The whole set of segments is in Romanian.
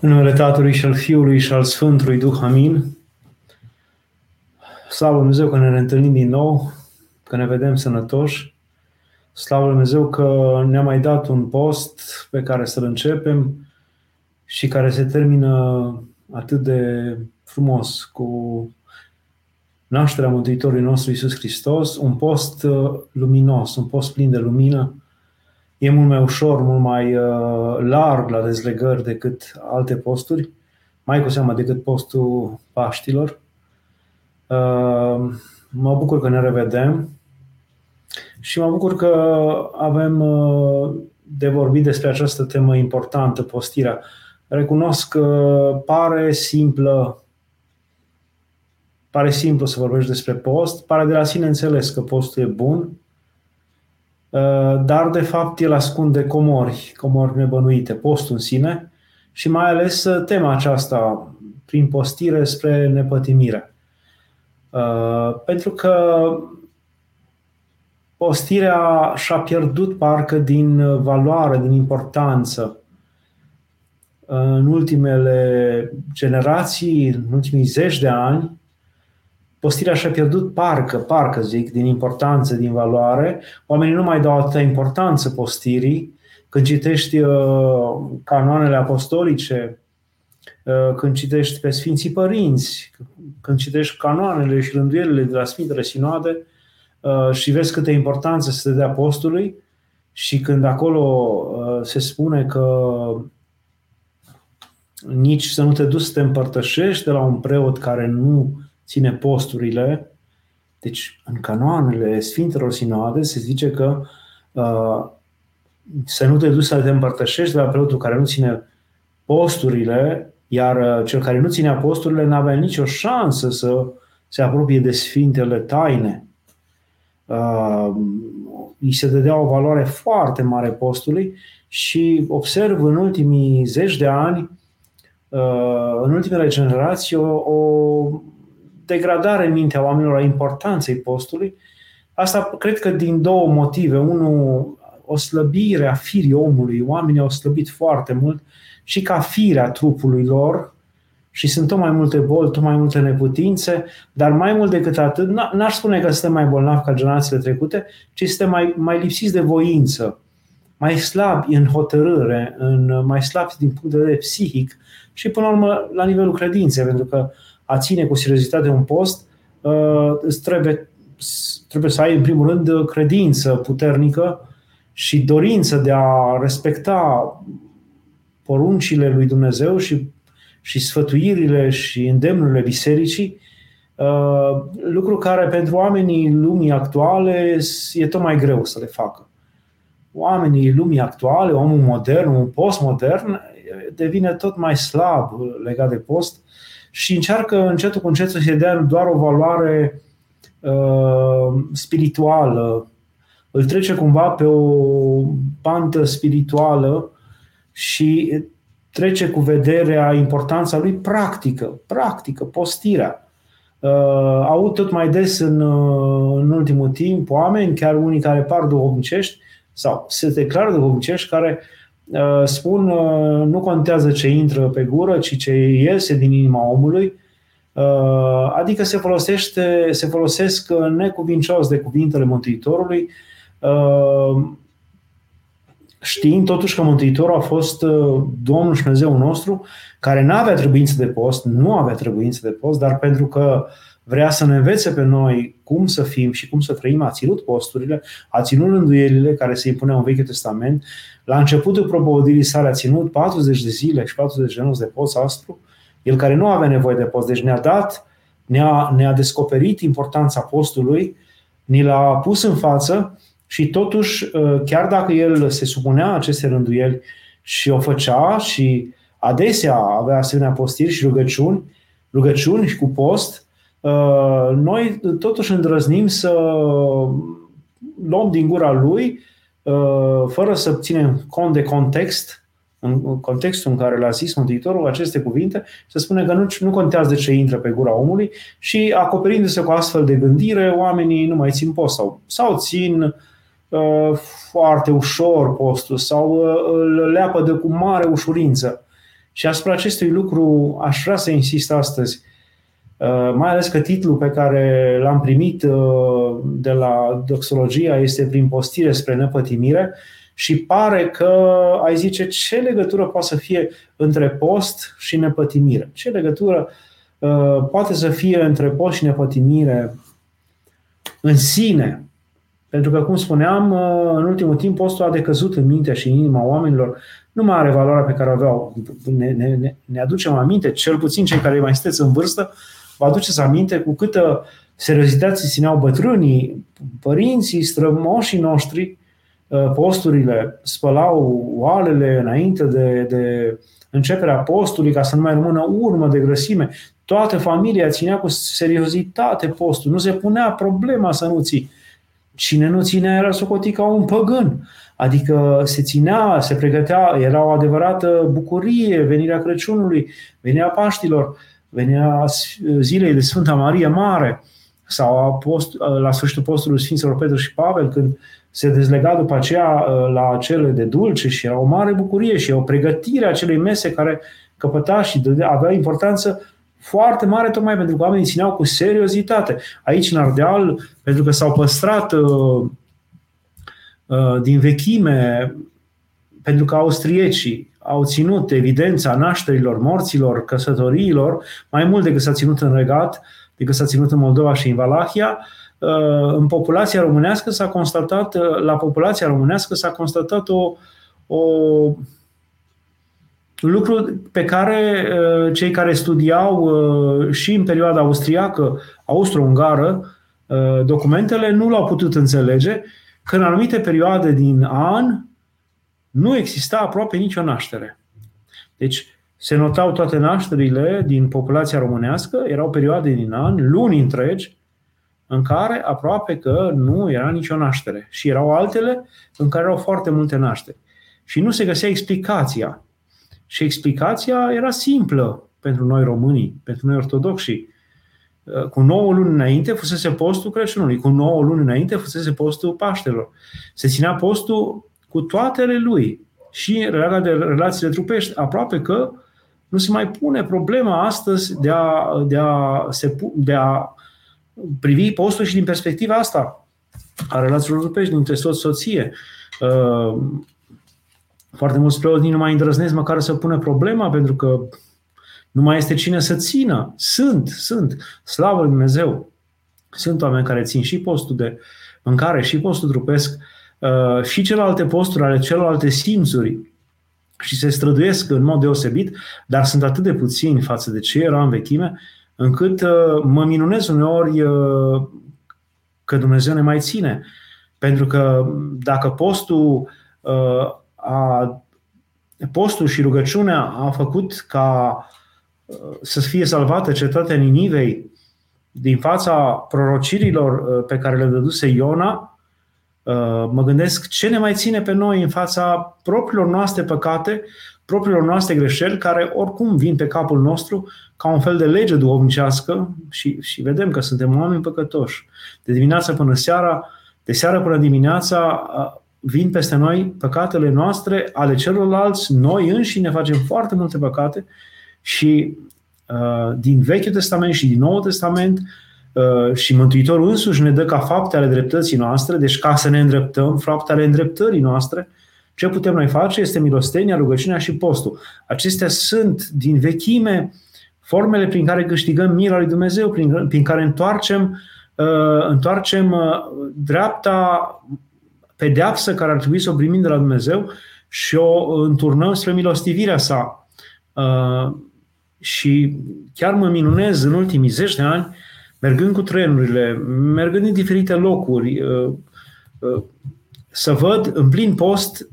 În numele Tatălui și al Fiului și al Sfântului Duh, amin. Slavă Dumnezeu că ne reîntâlnim din nou, că ne vedem sănătoși. Slavă Dumnezeu că ne-a mai dat un post pe care să-l începem și care se termină atât de frumos cu nașterea Mântuitorului nostru Isus Hristos, un post uh, luminos, un post plin de lumină, e mult mai ușor, mult mai uh, larg la dezlegări decât alte posturi, mai cu seamă decât postul Paștilor. Uh, mă bucur că ne revedem și mă bucur că avem uh, de vorbit despre această temă importantă, postirea. Recunosc că pare simplă pare simplu să vorbești despre post, pare de la sine înțeles că postul e bun, Uh, dar de fapt el ascunde comori, comori nebănuite, postul în sine și mai ales uh, tema aceasta prin postire spre nepătimire. Uh, pentru că postirea și-a pierdut parcă din valoare, din importanță în ultimele generații, în ultimii zeci de ani, postirea și-a pierdut parcă, parcă zic, din importanță, din valoare. Oamenii nu mai dau atâta importanță postirii. Când citești uh, canoanele apostolice, uh, când citești pe Sfinții Părinți, când citești canoanele și rânduielile de la Sfintele Sinoade uh, și vezi câtă importanță se dă apostolului și când acolo uh, se spune că nici să nu te duci să te împărtășești de la un preot care nu ține posturile. Deci, în canoanele Sfintelor Sinoade se zice că uh, să nu te duci să te împărtășești de la preotul care nu ține posturile, iar uh, cel care nu ținea posturile n-avea nicio șansă să se apropie de Sfintele Taine. Uh, îi se dădea o valoare foarte mare postului și observ în ultimii zeci de ani, uh, în ultimele generații, o, o degradare în mintea oamenilor a importanței postului. Asta cred că din două motive. Unul, o slăbire a firii omului. Oamenii au slăbit foarte mult și ca firea trupului lor și sunt tot mai multe boli, tot mai multe neputințe, dar mai mult decât atât, n-aș spune că suntem mai bolnavi ca generațiile trecute, ci suntem mai, mai lipsiți de voință, mai slabi în hotărâre, în, mai slabi din punct de vedere psihic și până la urmă la nivelul credinței, pentru că a ține cu seriozitate un post, uh, îți trebuie, trebuie să ai, în primul rând, credință puternică și dorință de a respecta poruncile lui Dumnezeu și, și sfătuirile și îndemnurile bisericii, uh, lucru care pentru oamenii lumii actuale e tot mai greu să le facă. Oamenii lumii actuale, omul modern, un postmodern, devine tot mai slab legat de post și încearcă încetul cu încetul să-i dea doar o valoare uh, spirituală. Îl trece cumva pe o pantă spirituală și trece cu vederea importanța lui practică, practică, postirea. Uh, aud tot mai des în, uh, în ultimul timp oameni, chiar unii care par duhovnicești sau se declară duhovnicești, care uh, Uh, spun uh, nu contează ce intră pe gură, ci ce iese din inima omului, uh, adică se, folosește, se folosesc necuvincios de cuvintele Mântuitorului, știind totuși că Mântuitorul a fost Domnul și Dumnezeu nostru, care nu avea trebuință de post, nu avea trebuință de post, dar pentru că vrea să ne învețe pe noi cum să fim și cum să trăim, a ținut posturile, a ținut rânduielile care se impuneau în Vechiul Testament, la începutul propovădirii sale a ținut 40 de zile și 40 de nopți de post astru, el care nu avea nevoie de post, deci ne-a dat, ne-a, ne-a descoperit importanța postului, ni l-a pus în față și totuși, ă, chiar dacă el se supunea aceste rânduieli și o făcea și adesea avea asemenea postiri și rugăciuni, rugăciuni și cu post, ă, noi totuși îndrăznim să luăm din gura lui Uh, fără să ținem cont de context, în contextul în care l-a zis Mântuitorul aceste cuvinte, se spune că nu, nu contează de ce intră pe gura omului și acoperindu-se cu astfel de gândire, oamenii nu mai țin post sau, sau țin uh, foarte ușor postul sau uh, îl leapă de cu mare ușurință. Și asupra acestui lucru aș vrea să insist astăzi, uh, mai ales că titlul pe care l-am primit uh, de la doxologia este prin postire spre nepătimire și pare că ai zice ce legătură poate să fie între post și nepătimire. Ce legătură uh, poate să fie între post și nepătimire în sine. Pentru că, cum spuneam, în ultimul timp postul a decăzut în mintea și în inima oamenilor nu mai are valoarea pe care o aveau. Ne, ne, ne aducem aminte, cel puțin cei care mai sunteți în vârstă, vă aduceți aminte cu câtă seriozitate țineau bătrânii, părinții, strămoșii noștri, uh, posturile, spălau oalele înainte de, de începerea postului ca să nu mai rămână urmă de grăsime. Toată familia ținea cu seriozitate postul. Nu se punea problema să nu ții. Cine nu ținea era socotit ca un păgân. Adică se ținea, se pregătea, era o adevărată bucurie venirea Crăciunului, venirea Paștilor, venirea zilei de Sfânta Marie Mare sau post, la sfârșitul postului Sfinților Petru și Pavel, când se dezlega după aceea la cele de dulce și era o mare bucurie și o pregătire a acelei mese care căpăta și avea importanță foarte mare tocmai pentru că oamenii țineau cu seriozitate. Aici, în Ardeal, pentru că s-au păstrat uh, Uh, din vechime, pentru că austriecii au ținut evidența nașterilor, morților, căsătoriilor, mai mult decât s-a ținut în Regat, decât s-a ținut în Moldova și în Valahia, uh, în populația românească s-a constatat, uh, la populația românească s-a constatat o, o lucru pe care cei care studiau și în perioada austriacă, austro-ungară, documentele nu l-au putut înțelege că în anumite perioade din an nu exista aproape nicio naștere. Deci se notau toate nașterile din populația românească, erau perioade din an, luni întregi, în care aproape că nu era nicio naștere. Și erau altele în care erau foarte multe nașteri. Și nu se găsea explicația. Și explicația era simplă pentru noi românii, pentru noi ortodoxi. Uh, cu 9 luni înainte fusese postul Crăciunului, cu 9 luni înainte fusese postul Paștelor. Se ținea postul cu toatele lui și legat de relațiile trupești, aproape că nu se mai pune problema astăzi de a, de a, se, de a privi postul și din perspectiva asta a relațiilor trupești dintre soț soție. Uh, foarte mulți preoți nu mai îndrăznesc măcar să pună problema pentru că nu mai este cine să țină. Sunt, sunt. Slavă Lui Dumnezeu. Sunt oameni care țin și postul de mâncare, și postul trupesc, uh, și celelalte posturi ale celelalte simțuri și se străduiesc în mod deosebit, dar sunt atât de puțini față de ce era în vechime, încât uh, mă minunez uneori uh, că Dumnezeu ne mai ține. Pentru că dacă postul a, postul și rugăciunea a făcut ca să fie salvată cetatea Ninivei din fața prorocirilor uh, pe care le dăduse Iona, uh, mă gândesc ce ne mai ține pe noi în fața propriilor noastre păcate, propriilor noastre greșeli, care oricum vin pe capul nostru ca un fel de lege duhovnicească și, și vedem că suntem oameni păcătoși. De dimineața până seara, de seara până dimineața, uh, vin peste noi păcatele noastre, ale celorlalți, noi înși ne facem foarte multe păcate și uh, din Vechiul Testament și din Noul Testament uh, și Mântuitorul însuși ne dă ca fapte ale dreptății noastre, deci ca să ne îndreptăm, fapte ale îndreptării noastre, ce putem noi face este milostenia, rugăciunea și postul. Acestea sunt din vechime formele prin care câștigăm mila lui Dumnezeu, prin, prin care întoarcem, uh, întoarcem uh, dreapta pedeapsă care ar trebui să o primim de la Dumnezeu și o înturnăm spre milostivirea sa. Uh, și chiar mă minunez în ultimii zeci de ani, mergând cu trenurile, mergând în diferite locuri, uh, uh, să văd în plin post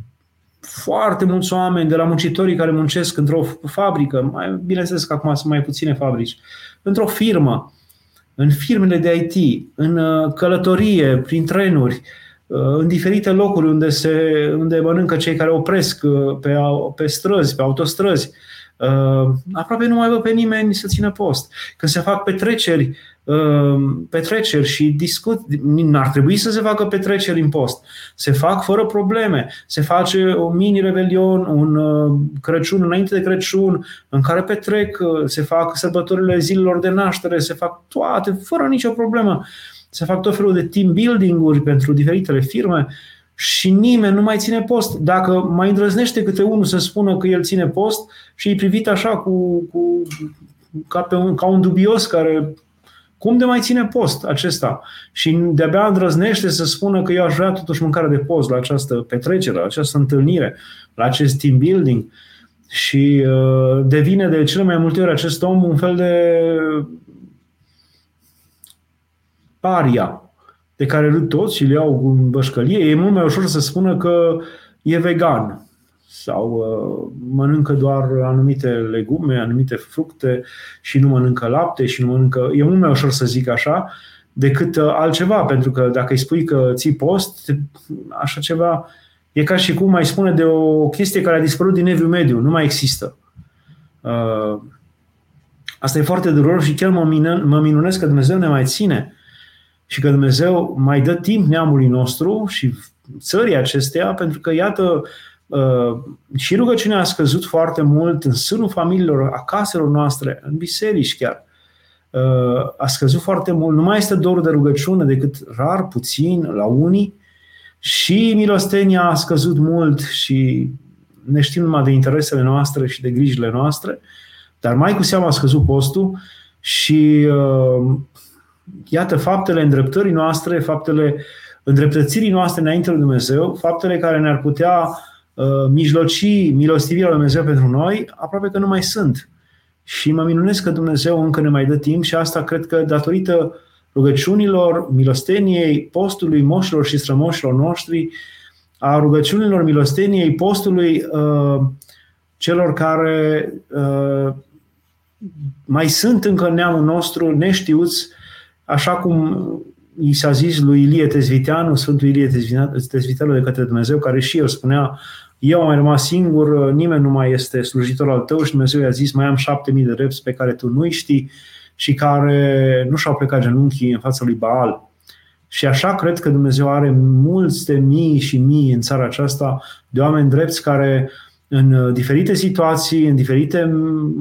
foarte mulți oameni de la muncitorii care muncesc într-o fabrică, mai, bineînțeles că acum sunt mai puține fabrici, într-o firmă, în firmele de IT, în uh, călătorie, prin trenuri, în diferite locuri unde, se, unde mănâncă cei care opresc pe, pe străzi, pe autostrăzi, Uh, aproape nu mai văd pe nimeni să țină post. Când se fac petreceri, uh, petreceri și discut, n-ar trebui să se facă petreceri în post. Se fac fără probleme. Se face o mini-rebelion, un uh, Crăciun înainte de Crăciun, în care petrec, se fac sărbătorile zilelor de naștere, se fac toate, fără nicio problemă. Se fac tot felul de team building-uri pentru diferitele firme și nimeni nu mai ține post. Dacă mai îndrăznește câte unul să spună că el ține post și e privit așa cu, cu, ca, pe un, ca un dubios care cum de mai ține post acesta? Și de-abia îndrăznește să spună că eu aș vrea totuși mâncare de post la această petrecere, la această întâlnire, la acest team building. Și uh, devine de cele mai multe ori acest om un fel de paria de care râd toți și le iau în bășcălie, e mult mai ușor să spună că e vegan sau uh, mănâncă doar anumite legume, anumite fructe și nu mănâncă lapte și nu mănâncă... E mult mai ușor să zic așa decât uh, altceva, pentru că dacă îi spui că ții post, așa ceva e ca și cum mai spune de o chestie care a dispărut din Eviu Mediu, nu mai există. Uh, asta e foarte dureros și chiar mă, mină, mă minunesc că Dumnezeu ne mai ține și că Dumnezeu mai dă timp neamului nostru și țării acesteia, pentru că, iată, uh, și rugăciunea a scăzut foarte mult în sânul familiilor, a caselor noastre, în biserici chiar. Uh, a scăzut foarte mult. Nu mai este dorul de rugăciune decât rar, puțin, la unii. Și milostenia a scăzut mult și ne știm numai de interesele noastre și de grijile noastre, dar mai cu seamă a scăzut postul și uh, iată, faptele îndreptării noastre, faptele îndreptățirii noastre înainte lui Dumnezeu, faptele care ne-ar putea uh, mijloci milostivirea lui Dumnezeu pentru noi, aproape că nu mai sunt. Și mă minunesc că Dumnezeu încă ne mai dă timp și asta cred că datorită rugăciunilor, milosteniei, postului moșilor și strămoșilor noștri, a rugăciunilor, milosteniei, postului uh, celor care uh, mai sunt încă în neamul nostru neștiuți așa cum i s-a zis lui Ilie Tezviteanu, Sfântul Ilie Tezviteanu de către Dumnezeu, care și el spunea, eu am mai rămas singur, nimeni nu mai este slujitor al tău și Dumnezeu i-a zis, mai am șapte mii de repți pe care tu nu știi și care nu și-au plecat genunchii în fața lui Baal. Și așa cred că Dumnezeu are mulți de mii și mii în țara aceasta de oameni drepți care uh, în uh, diferite situații, în diferite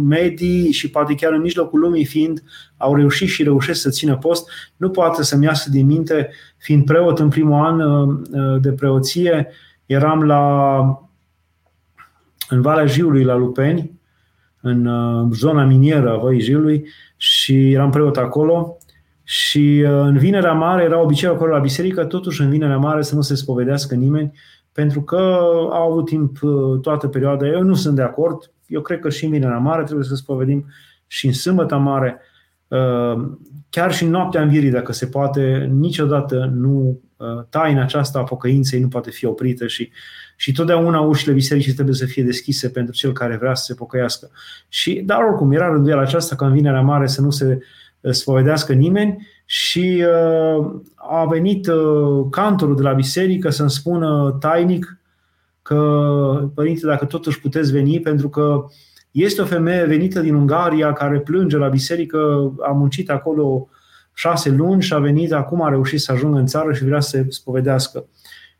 medii și poate chiar în mijlocul lumii fiind, au reușit și reușesc să țină post. Nu poate să-mi iasă din minte, fiind preot în primul an uh, uh, de preoție, eram la în Valea Jiului la Lupeni, în zona minieră a Văii Jiului și eram preot acolo și în Vinerea Mare era obiceiul acolo la biserică, totuși în Vinerea Mare să nu se spovedească nimeni pentru că au avut timp uh, toată perioada. Eu nu sunt de acord. Eu cred că și în Vinerea Mare trebuie să spovedim și în Sâmbătă Mare, uh, chiar și în noaptea învirii, dacă se poate, niciodată nu uh, taina aceasta a pocăinței nu poate fi oprită și, și totdeauna ușile bisericii trebuie să fie deschise pentru cel care vrea să se pocăiască. Și, dar oricum, era rânduiala aceasta ca în Vinerea Mare să nu se spovedească nimeni și uh, a venit uh, cantorul de la biserică să-mi spună tainic că, părinte, dacă totuși puteți veni, pentru că este o femeie venită din Ungaria care plânge la biserică, a muncit acolo șase luni și a venit, acum a reușit să ajungă în țară și vrea să se spovedească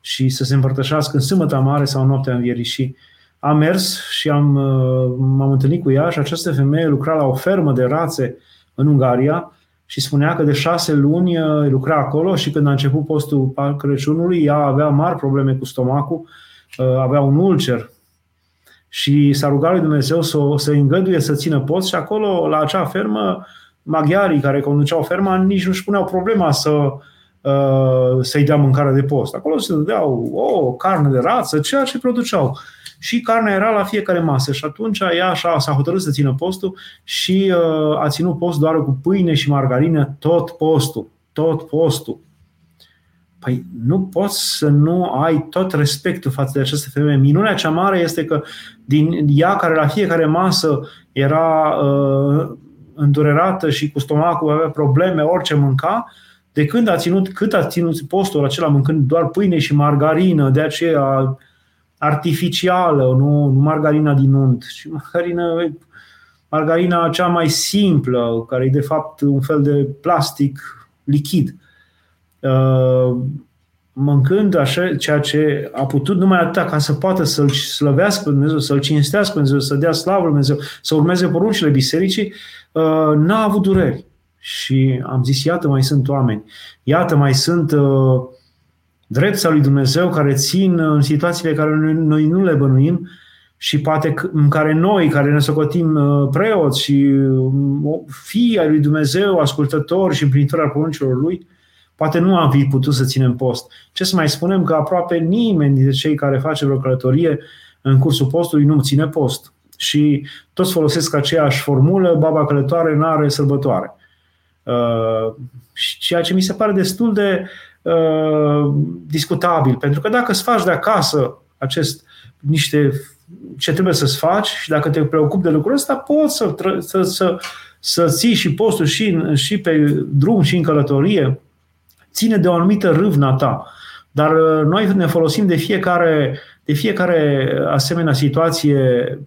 și să se împărtășească în sâmbătă mare sau în noaptea învierii. Și am mers și am, uh, m-am întâlnit cu ea și această femeie lucra la o fermă de rațe în Ungaria și spunea că de șase luni uh, lucra acolo și când a început postul Crăciunului, ea avea mari probleme cu stomacul, uh, avea un ulcer și s-a rugat lui Dumnezeu să, să îngăduie să țină post și acolo, la acea fermă, maghiarii care conduceau ferma nici nu-și puneau problema să, uh, să-i dea mâncare de post. Acolo se dădeau o carne de rață, ceea ce produceau și carnea era la fiecare masă și atunci ea așa s-a hotărât să țină postul și uh, a ținut post doar cu pâine și margarină tot postul, tot postul. Păi nu poți să nu ai tot respectul față de această femeie. Minunea cea mare este că din ea care la fiecare masă era uh, îndurerată și cu stomacul avea probleme, orice mânca, de când a ținut, cât a ținut postul acela mâncând doar pâine și margarină, de aceea artificială, nu, nu margarina din unt, ci margarina, margarina cea mai simplă, care e de fapt un fel de plastic lichid. Uh, mâncând așa ceea ce a putut numai atâta ca să poată să-L slăvească pe Dumnezeu, să-L cinstească pe Dumnezeu, să dea slavă lui Dumnezeu, să urmeze poruncile bisericii, uh, n-a avut dureri. Și am zis, iată, mai sunt oameni, iată, mai sunt uh, drepți al lui Dumnezeu care țin în situațiile care noi, noi nu le bănuim și poate în care noi, care ne socotim uh, preoți și fii ai lui Dumnezeu, ascultători și împlinitori al poruncilor lui, Poate nu am fi putut să ținem post. Ce să mai spunem că aproape nimeni dintre cei care face vreo călătorie în cursul postului nu ține post. Și toți folosesc aceeași formulă, baba călătoare nu are sărbătoare. Uh, ceea ce mi se pare destul de uh, discutabil, pentru că dacă îți faci de acasă acest niște ce trebuie să-ți faci și dacă te preocupi de lucrul ăsta, poți să, să, să, să ții și postul și, și pe drum și în călătorie, ține de o anumită râvna ta. Dar uh, noi ne folosim de fiecare, de fiecare asemenea situație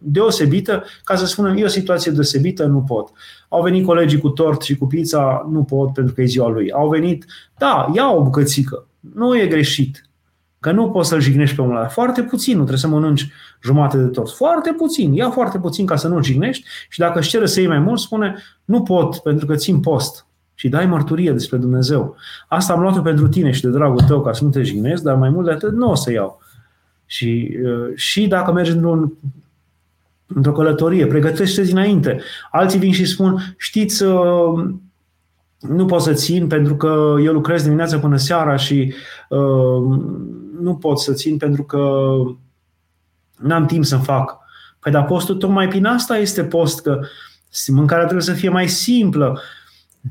deosebită ca să spunem, e o situație deosebită, nu pot. Au venit colegii cu tort și cu pizza, nu pot pentru că e ziua lui. Au venit, da, ia o bucățică, nu e greșit. Că nu poți să-l jignești pe omul ăla. Foarte puțin, nu trebuie să mănânci jumate de tort. Foarte puțin, ia foarte puțin ca să nu-l jignești și dacă își cere să iei mai mult, spune, nu pot pentru că țin post și dai mărturie despre Dumnezeu. Asta am luat-o pentru tine și de dragul tău ca să nu te jignezi, dar mai mult de atât nu o să iau. Și, uh, și dacă mergi într-un, într-o călătorie, pregătește-ți înainte. Alții vin și spun, știți, uh, nu pot să țin pentru că eu lucrez dimineața până seara și uh, nu pot să țin pentru că n-am timp să fac. Păi dar postul tocmai prin asta este post, că mâncarea trebuie să fie mai simplă.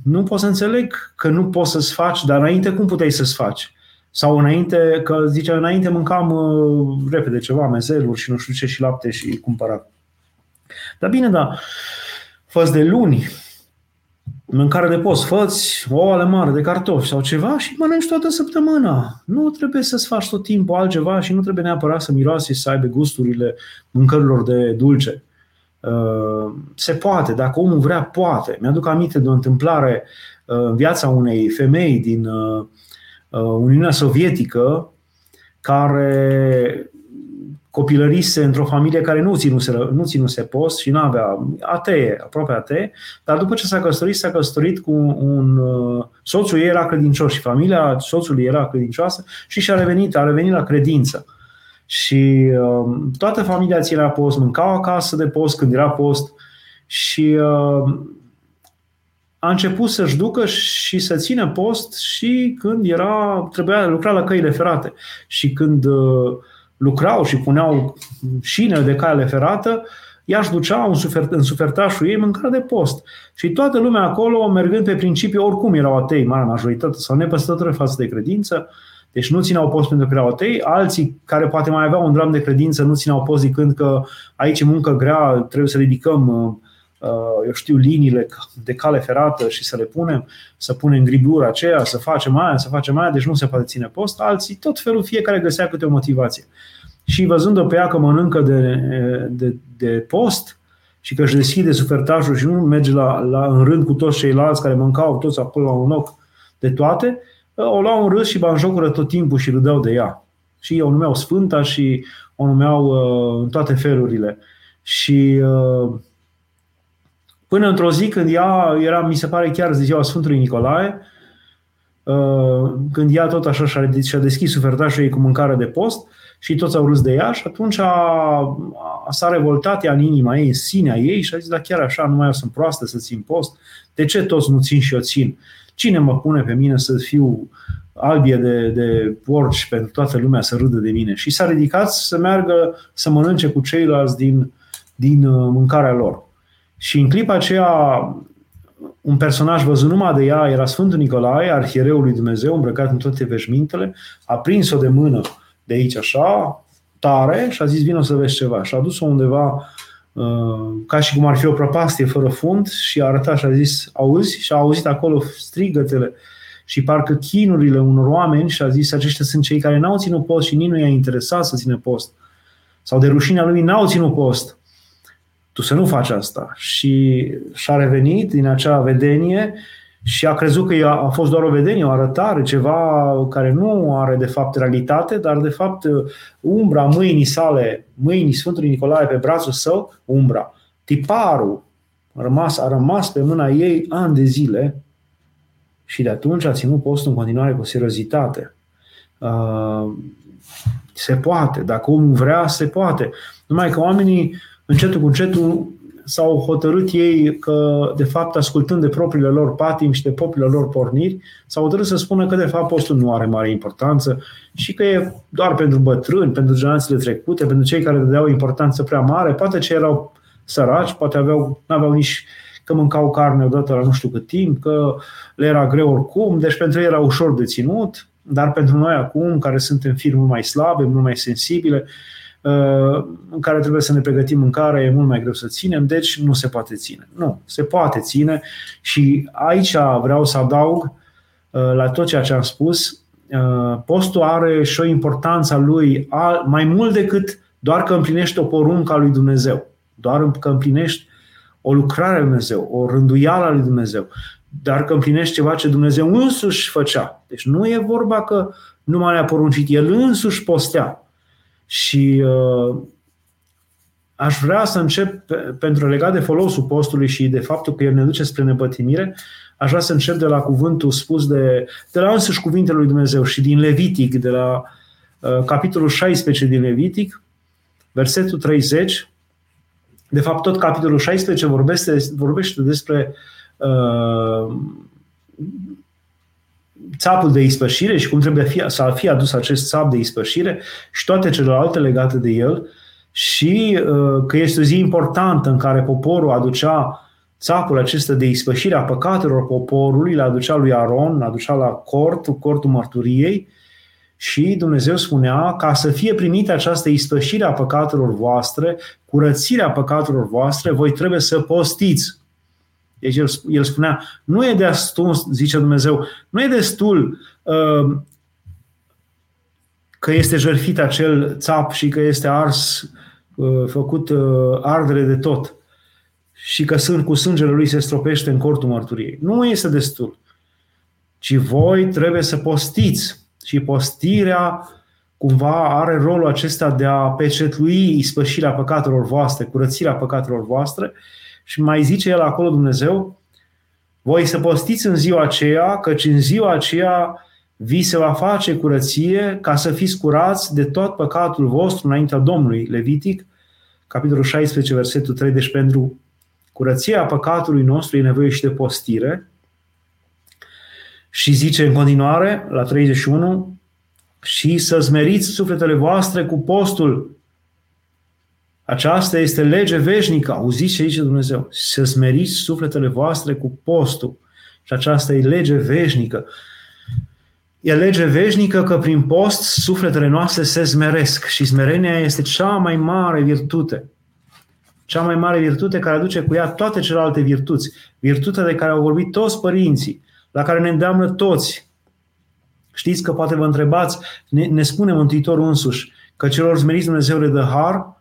Nu pot să înțeleg că nu poți să-ți faci, dar înainte cum puteai să-ți faci? Sau înainte, că zicea, înainte mâncam uh, repede ceva, mezeluri și nu știu ce și lapte și cumpărat. Dar bine, da, fă de luni, mâncare de post, făți o oale mare de cartofi sau ceva și mănânci toată săptămâna. Nu trebuie să-ți faci tot timpul altceva și nu trebuie neapărat să miroase și să aibă gusturile mâncărilor de dulce. Uh, se poate, dacă omul vrea, poate. Mi-aduc aminte de o întâmplare uh, în viața unei femei din uh, Uniunea Sovietică care copilărise într-o familie care nu ținuse, nu ținuse post și nu avea atee, aproape atee, dar după ce s-a căsătorit, s-a căsătorit cu un... Soțul ei era credincios și familia soțului era credincioasă și și-a revenit, a revenit la credință. Uh, și uh, toată familia ținea post, mâncau acasă de post când era post și uh, a început să-și ducă și să țină post și când era, trebuia lucra la căile ferate. Și când uh, lucrau și puneau șinele de cale ferată, ea își ducea în, sufer, în sufertașul ei mâncare de post. Și toată lumea acolo, mergând pe principiu, oricum erau atei, marea majoritate, sau nepăstători față de credință, uh, deci nu țineau post pentru că erau atei, alții care poate mai aveau un dram de credință nu țineau post zicând că aici e muncă grea, trebuie să ridicăm uh, uh, eu știu, liniile de cale ferată și să le punem, să punem gribura aceea, să facem aia, să facem aia, deci nu se poate ține post. Alții, tot felul, fiecare găsea câte o motivație. Și văzând-o pe ea că mănâncă de, de, de post și că își deschide sufertajul și nu merge la, la, în rând cu toți ceilalți care mâncau toți acolo la un loc de toate, o luau în râs și jocură tot timpul și râdeau de ea. Și o numeau Sfânta și o numeau uh, în toate felurile. Și uh, până într-o zi când ea era, mi se pare chiar ziua Sfântului Nicolae, uh, când ea tot așa și-a deschis sufertașul ei cu mâncare de post și toți au râs de ea și atunci a, a, s-a revoltat ea în inima ei, în sinea ei și a zis, da chiar așa, nu mai eu sunt proastă să țin post, de ce toți nu țin și eu țin? Cine mă pune pe mine să fiu albie de, de porci pentru toată lumea să râdă de mine? Și s-a ridicat să meargă să mănânce cu ceilalți din, din uh, mâncarea lor. Și în clipa aceea, un personaj văzut numai de ea era Sfântul Nicolae, arhiereul lui Dumnezeu, îmbrăcat în toate veșmintele, a prins-o de mână de aici așa, tare, și a zis, vină să vezi ceva. Și a dus-o undeva Uh, ca și cum ar fi o prăpastie fără fund și a arătat și a zis, auzi? Și a auzit acolo strigătele și parcă chinurile unor oameni și a zis, aceștia sunt cei care n-au ținut post și nici nu i-a interesat să țină post. sau de rușinea lui n-au ținut post. Tu să nu faci asta. Și și-a revenit din acea vedenie și a crezut că a fost doar o vedenie, o arătare, ceva care nu are de fapt realitate, dar de fapt umbra mâinii sale, mâinii Sfântului Nicolae pe brațul său, umbra, tiparul a rămas, a rămas pe mâna ei ani de zile și de atunci a ținut postul în continuare cu seriozitate. Uh, se poate, dacă omul vrea, se poate. Numai că oamenii, încetul cu încetul, s-au hotărât ei că, de fapt, ascultând de propriile lor patim și de propriile lor porniri, s-au hotărât să spună că, de fapt, postul nu are mare importanță și că e doar pentru bătrâni, pentru generațiile trecute, pentru cei care dădeau importanță prea mare, poate ce erau săraci, poate aveau, nu aveau nici că mâncau carne odată la nu știu cât timp, că le era greu oricum, deci pentru ei era ușor de ținut, dar pentru noi acum, care suntem firi mult mai slabe, mult mai sensibile, uh, în care trebuie să ne pregătim mâncare, e mult mai greu să ținem, deci nu se poate ține. Nu, se poate ține și aici vreau să adaug uh, la tot ceea ce am spus, uh, postul are și o importanță a lui mai mult decât doar că împlinește o poruncă a lui Dumnezeu, doar că împlinești o lucrare a lui Dumnezeu, o rânduială a lui Dumnezeu, dar că împlinești ceva ce Dumnezeu însuși făcea. Deci nu e vorba că nu mai a poruncit, El însuși postea. Și uh, aș vrea să încep, pentru legat de folosul postului și de faptul că el ne duce spre nepătimire, aș vrea să încep de la cuvântul spus de, de la însuși cuvintele lui Dumnezeu și din Levitic, de la uh, capitolul 16 din Levitic, versetul 30, de fapt, tot capitolul 16 vorbește, vorbește despre uh, țapul de ispășire și cum trebuie fi, să fie adus acest țap de ispășire și toate celelalte legate de el și uh, că este o zi importantă în care poporul aducea țapul acesta de ispășire a păcatelor poporului, le aducea lui Aron, le aducea la cort, cortul mărturiei și Dumnezeu spunea ca să fie primită această ispășire a păcatelor voastre, curățirea păcatelor voastre, voi trebuie să postiți. Deci el, el spunea, nu e destul, zice Dumnezeu, nu e destul uh, că este jertfit acel țap și că este ars, uh, făcut uh, ardere de tot și că sunt cu sângele lui se stropește în cortul mărturiei. Nu este destul. Ci voi trebuie să postiți și postirea cumva are rolul acesta de a pecetlui ispășirea păcatelor voastre, curățirea păcatelor voastre și mai zice el acolo Dumnezeu, voi să postiți în ziua aceea, căci în ziua aceea vi se va face curăție ca să fiți curați de tot păcatul vostru înaintea Domnului. Levitic, capitolul 16, versetul 3. Deci pentru curăția păcatului nostru e nevoie și de postire. Și zice în continuare, la 31, și să smeriți sufletele voastre cu postul. Aceasta este lege veșnică, auziți ce zice Dumnezeu, să smeriți sufletele voastre cu postul. Și aceasta e lege veșnică. E lege veșnică că prin post sufletele noastre se smeresc și smerenia este cea mai mare virtute. Cea mai mare virtute care aduce cu ea toate celelalte virtuți. Virtutea de care au vorbit toți părinții la care ne îndeamnă toți. Știți că poate vă întrebați, ne, ne spune Mântuitorul însuși, că celor zmeriți Dumnezeu le dă har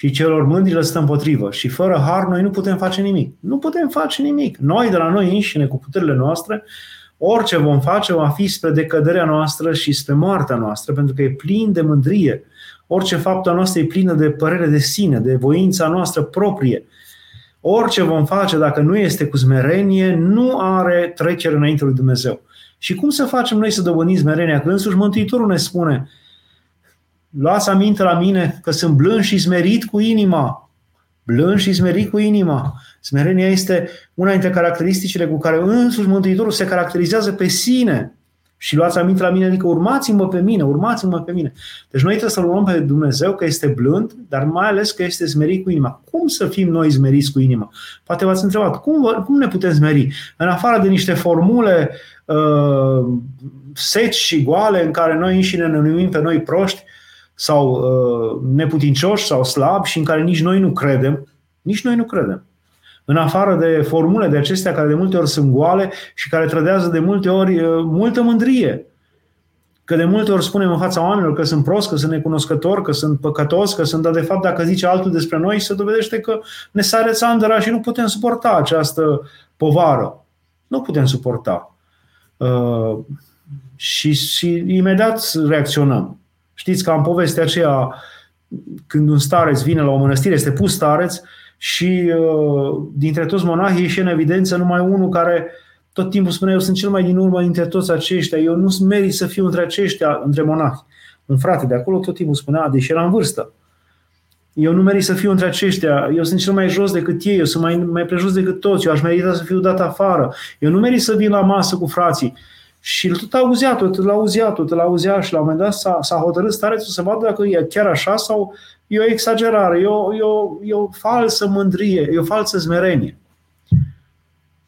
și celor mândri le stă împotrivă. Și fără har noi nu putem face nimic. Nu putem face nimic. Noi de la noi înșine, cu puterile noastre, orice vom face va fi spre decăderea noastră și spre moartea noastră, pentru că e plin de mândrie. Orice faptă noastră e plină de părere de sine, de voința noastră proprie. Orice vom face, dacă nu este cu smerenie, nu are trecere înainte lui Dumnezeu. Și cum să facem noi să dobândim smerenia? Că însuși Mântuitorul ne spune, luați aminte la mine că sunt blând și smerit cu inima. Blând și smerit cu inima. Smerenia este una dintre caracteristicile cu care însuși Mântuitorul se caracterizează pe sine. Și luați aminte la mine, adică urmați-mă pe mine, urmați-mă pe mine. Deci noi trebuie să-L urmăm pe Dumnezeu că este blând, dar mai ales că este smerit cu inima. Cum să fim noi smeriți cu inima? Poate v-ați întrebat, cum, cum ne putem smeri? În afară de niște formule uh, seci și goale în care noi înșine ne numim pe noi proști sau uh, neputincioși sau slabi și în care nici noi nu credem, nici noi nu credem în afară de formule de acestea care de multe ori sunt goale și care trădează de multe ori uh, multă mândrie. Că de multe ori spunem în fața oamenilor că sunt prost, că sunt necunoscător, că sunt păcătos, că sunt, dar de fapt dacă zice altul despre noi, se dovedește că ne sare țandăra și nu putem suporta această povară. Nu putem suporta. Uh, și, și imediat reacționăm. Știți că am povestea aceea când un stareț vine la o mănăstire, este pus stareț și uh, dintre toți monahii ieși în evidență numai unul care tot timpul spunea eu sunt cel mai din urmă dintre toți aceștia, eu nu merit să fiu între aceștia, între monahi. Un frate de acolo tot timpul spunea, deși era în vârstă, eu nu merit să fiu între aceștia, eu sunt cel mai jos decât ei, eu sunt mai, mai prejos decât toți, eu aș merita să fiu dat afară, eu nu merit să vin la masă cu frații. Și tot auzea, tot l auzea, tot l auzea și la un moment dat s-a, s-a hotărât starețul să vadă dacă e chiar așa sau e o exagerare, e o, e o, e o falsă mândrie, e o falsă smerenie.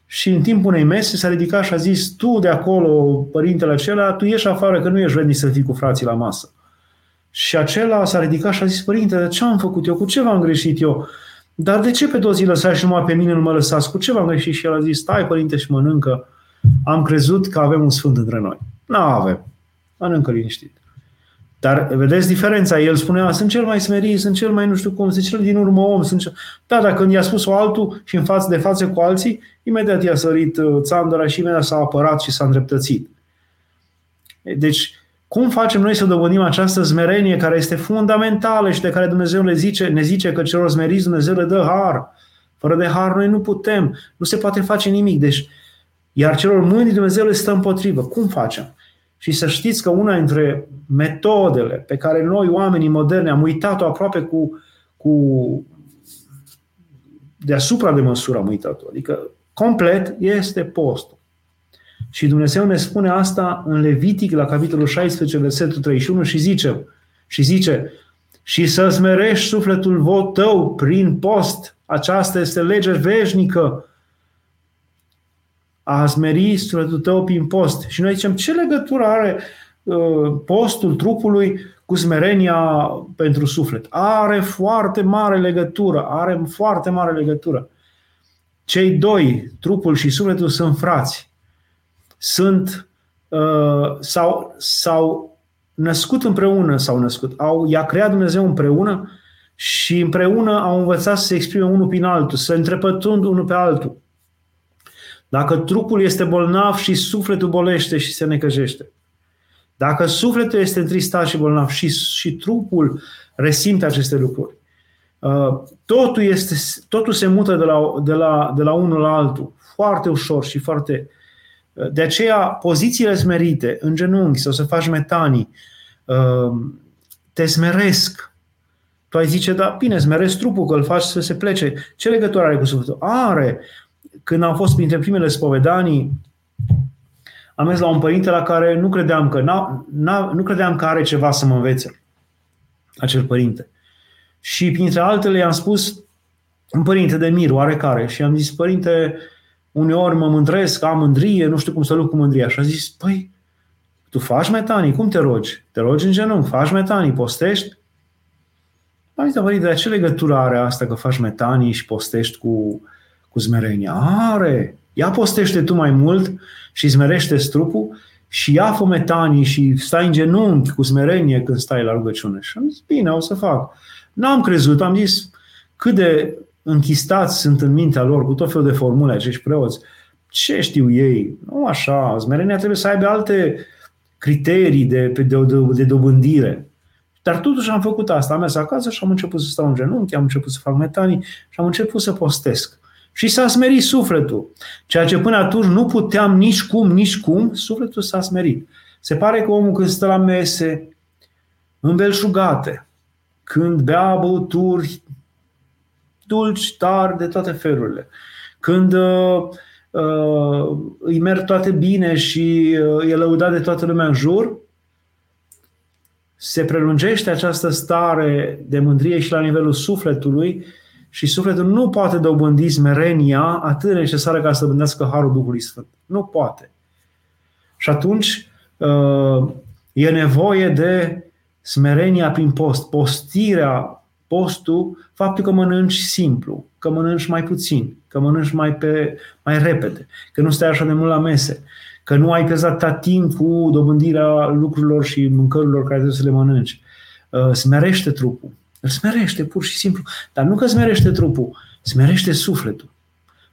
Și în timpul unei mese s-a ridicat și a zis, tu de acolo, părintele acela, tu ieși afară că nu ești vrednic să fii cu frații la masă. Și acela s-a ridicat și a zis, părinte, ce am făcut eu? Cu ce v-am greșit eu? Dar de ce pe toți îi lăsați și numai pe mine nu mă lăsați? Cu ce v-am greșit? Și el a zis, stai părinte și mănâncă. Am crezut că avem un sfânt între noi. Nu avem. Mănâncă liniștit. Dar vedeți diferența. El spunea, sunt cel mai smerit, sunt cel mai nu știu cum, sunt cel din urmă om. Sunt cel... Da, dacă când i-a spus-o altul și în față de față cu alții, imediat i-a sărit uh, țandăra și imediat s-a apărat și s-a îndreptățit. Deci, cum facem noi să dobândim această smerenie care este fundamentală și de care Dumnezeu ne zice, ne zice că celor smeriți Dumnezeu le dă har. Fără de har noi nu putem, nu se poate face nimic. Deci, iar celor mândri Dumnezeu le stă împotrivă. Cum facem? Și să știți că una dintre metodele pe care noi, oamenii moderni, am uitat-o aproape cu, cu deasupra de măsură am uitat-o, adică complet, este postul. Și Dumnezeu ne spune asta în Levitic, la capitolul 16, versetul 31 și zice, și zice, și să smerești sufletul tău prin post. Aceasta este lege veșnică a smeri sufletul tău prin post. Și noi zicem, ce legătură are uh, postul trupului cu smerenia pentru suflet? Are foarte mare legătură, are foarte mare legătură. Cei doi, trupul și sufletul, sunt frați. Sunt uh, sau, sau născut împreună, sau născut, au, i-a creat Dumnezeu împreună și împreună au învățat să se exprime unul prin altul, să întrepătund unul pe altul. Dacă trupul este bolnav și sufletul bolește și se necăjește. Dacă sufletul este întristat și bolnav și, și trupul resimte aceste lucruri, uh, totul, este, totul se mută de la, de, la, de la unul la altul, foarte ușor și foarte... Uh, de aceea, pozițiile smerite, în genunchi sau să faci metanii, uh, te smeresc. Tu ai zice, da, bine, smeresc trupul, că îl faci să se plece. Ce legătură are cu sufletul? Are când am fost printre primele spovedanii, am mers la un părinte la care nu credeam că, n-a, n-a, nu credeam că are ceva să mă învețe, acel părinte. Și printre altele i-am spus, un părinte de mir, oarecare, și am zis, părinte, uneori mă mândresc, am mândrie, nu știu cum să lupt cu mândria. Și a zis, păi, tu faci metanii, cum te rogi? Te rogi în genunchi, faci metanii, postești? Am zis, părinte, de ce legătură are asta că faci metanii și postești cu, cu smerenia. Are! Ia postește tu mai mult și smerește trupul și ia fometanii și stai în genunchi cu smerenie când stai la rugăciune. Și am zis, bine, o să fac. N-am crezut, am zis, cât de închistați sunt în mintea lor cu tot felul de formule acești preoți. Ce știu ei? Nu așa, smerenia trebuie să aibă alte criterii de, de, de, de dobândire. Dar totuși am făcut asta. Am mers acasă și am început să stau în genunchi, am început să fac metanii și am început să postesc. Și s-a smerit sufletul. Ceea ce până atunci nu puteam nici cum, nici cum, sufletul s-a smerit. Se pare că omul când stă la mese, îmbelșugate, când bea băuturi dulci, tari, de toate felurile, când uh, uh, îi merg toate bine și uh, e lăudat de toată lumea în jur, se prelungește această stare de mândrie și la nivelul sufletului și sufletul nu poate dobândi smerenia atât de necesară ca să dobândească Harul Duhului Sfânt. Nu poate. Și atunci uh, e nevoie de smerenia prin post, postirea, postul, faptul că mănânci simplu, că mănânci mai puțin, că mănânci mai, pe, mai repede, că nu stai așa de mult la mese, că nu ai pierzat timp cu dobândirea lucrurilor și mâncărilor care trebuie să le mănânci. Uh, smerește trupul. Îl smerește, pur și simplu. Dar nu că smerește trupul, smerește sufletul.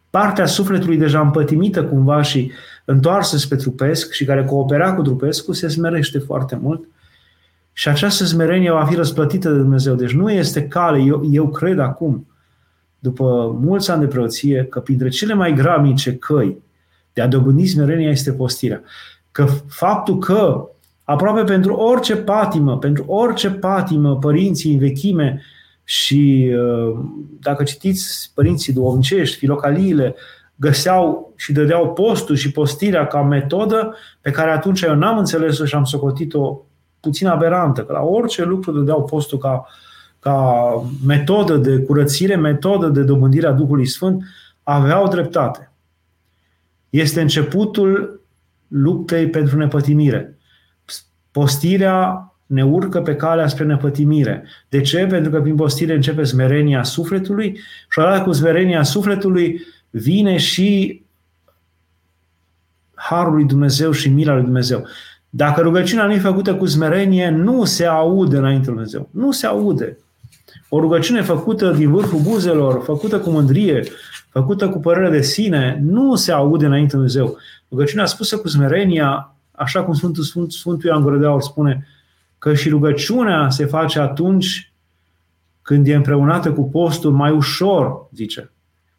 Partea sufletului deja împătimită cumva și întoarsă spre trupesc și care coopera cu trupescul se smerește foarte mult și această smerenie va fi răsplătită de Dumnezeu. Deci nu este cale, eu, eu cred acum, după mulți ani de preoție, că printre cele mai gramice căi de a dobândi smerenia este postirea. Că faptul că aproape pentru orice patimă, pentru orice patimă, părinții în vechime și uh, dacă citiți părinții duovnicești, filocaliile, găseau și dădeau postul și postirea ca metodă pe care atunci eu n-am înțeles-o și am socotit-o puțin aberantă, că la orice lucru dădeau postul ca, ca metodă de curățire, metodă de dobândire a Duhului Sfânt, aveau dreptate. Este începutul luptei pentru nepătimire. Postirea ne urcă pe calea spre nepătimire. De ce? Pentru că prin postire începe smerenia sufletului și odată cu smerenia sufletului vine și harul lui Dumnezeu și mila lui Dumnezeu. Dacă rugăciunea nu e făcută cu smerenie, nu se aude înainte lui Dumnezeu. Nu se aude. O rugăciune făcută din vârful buzelor, făcută cu mândrie, făcută cu părere de sine, nu se aude înainte lui Dumnezeu. Rugăciunea spusă cu smerenia, așa cum Sfântul, Sfânt, Sfântul Ioan Gură de Aur spune, că și rugăciunea se face atunci când e împreunată cu postul mai ușor, zice.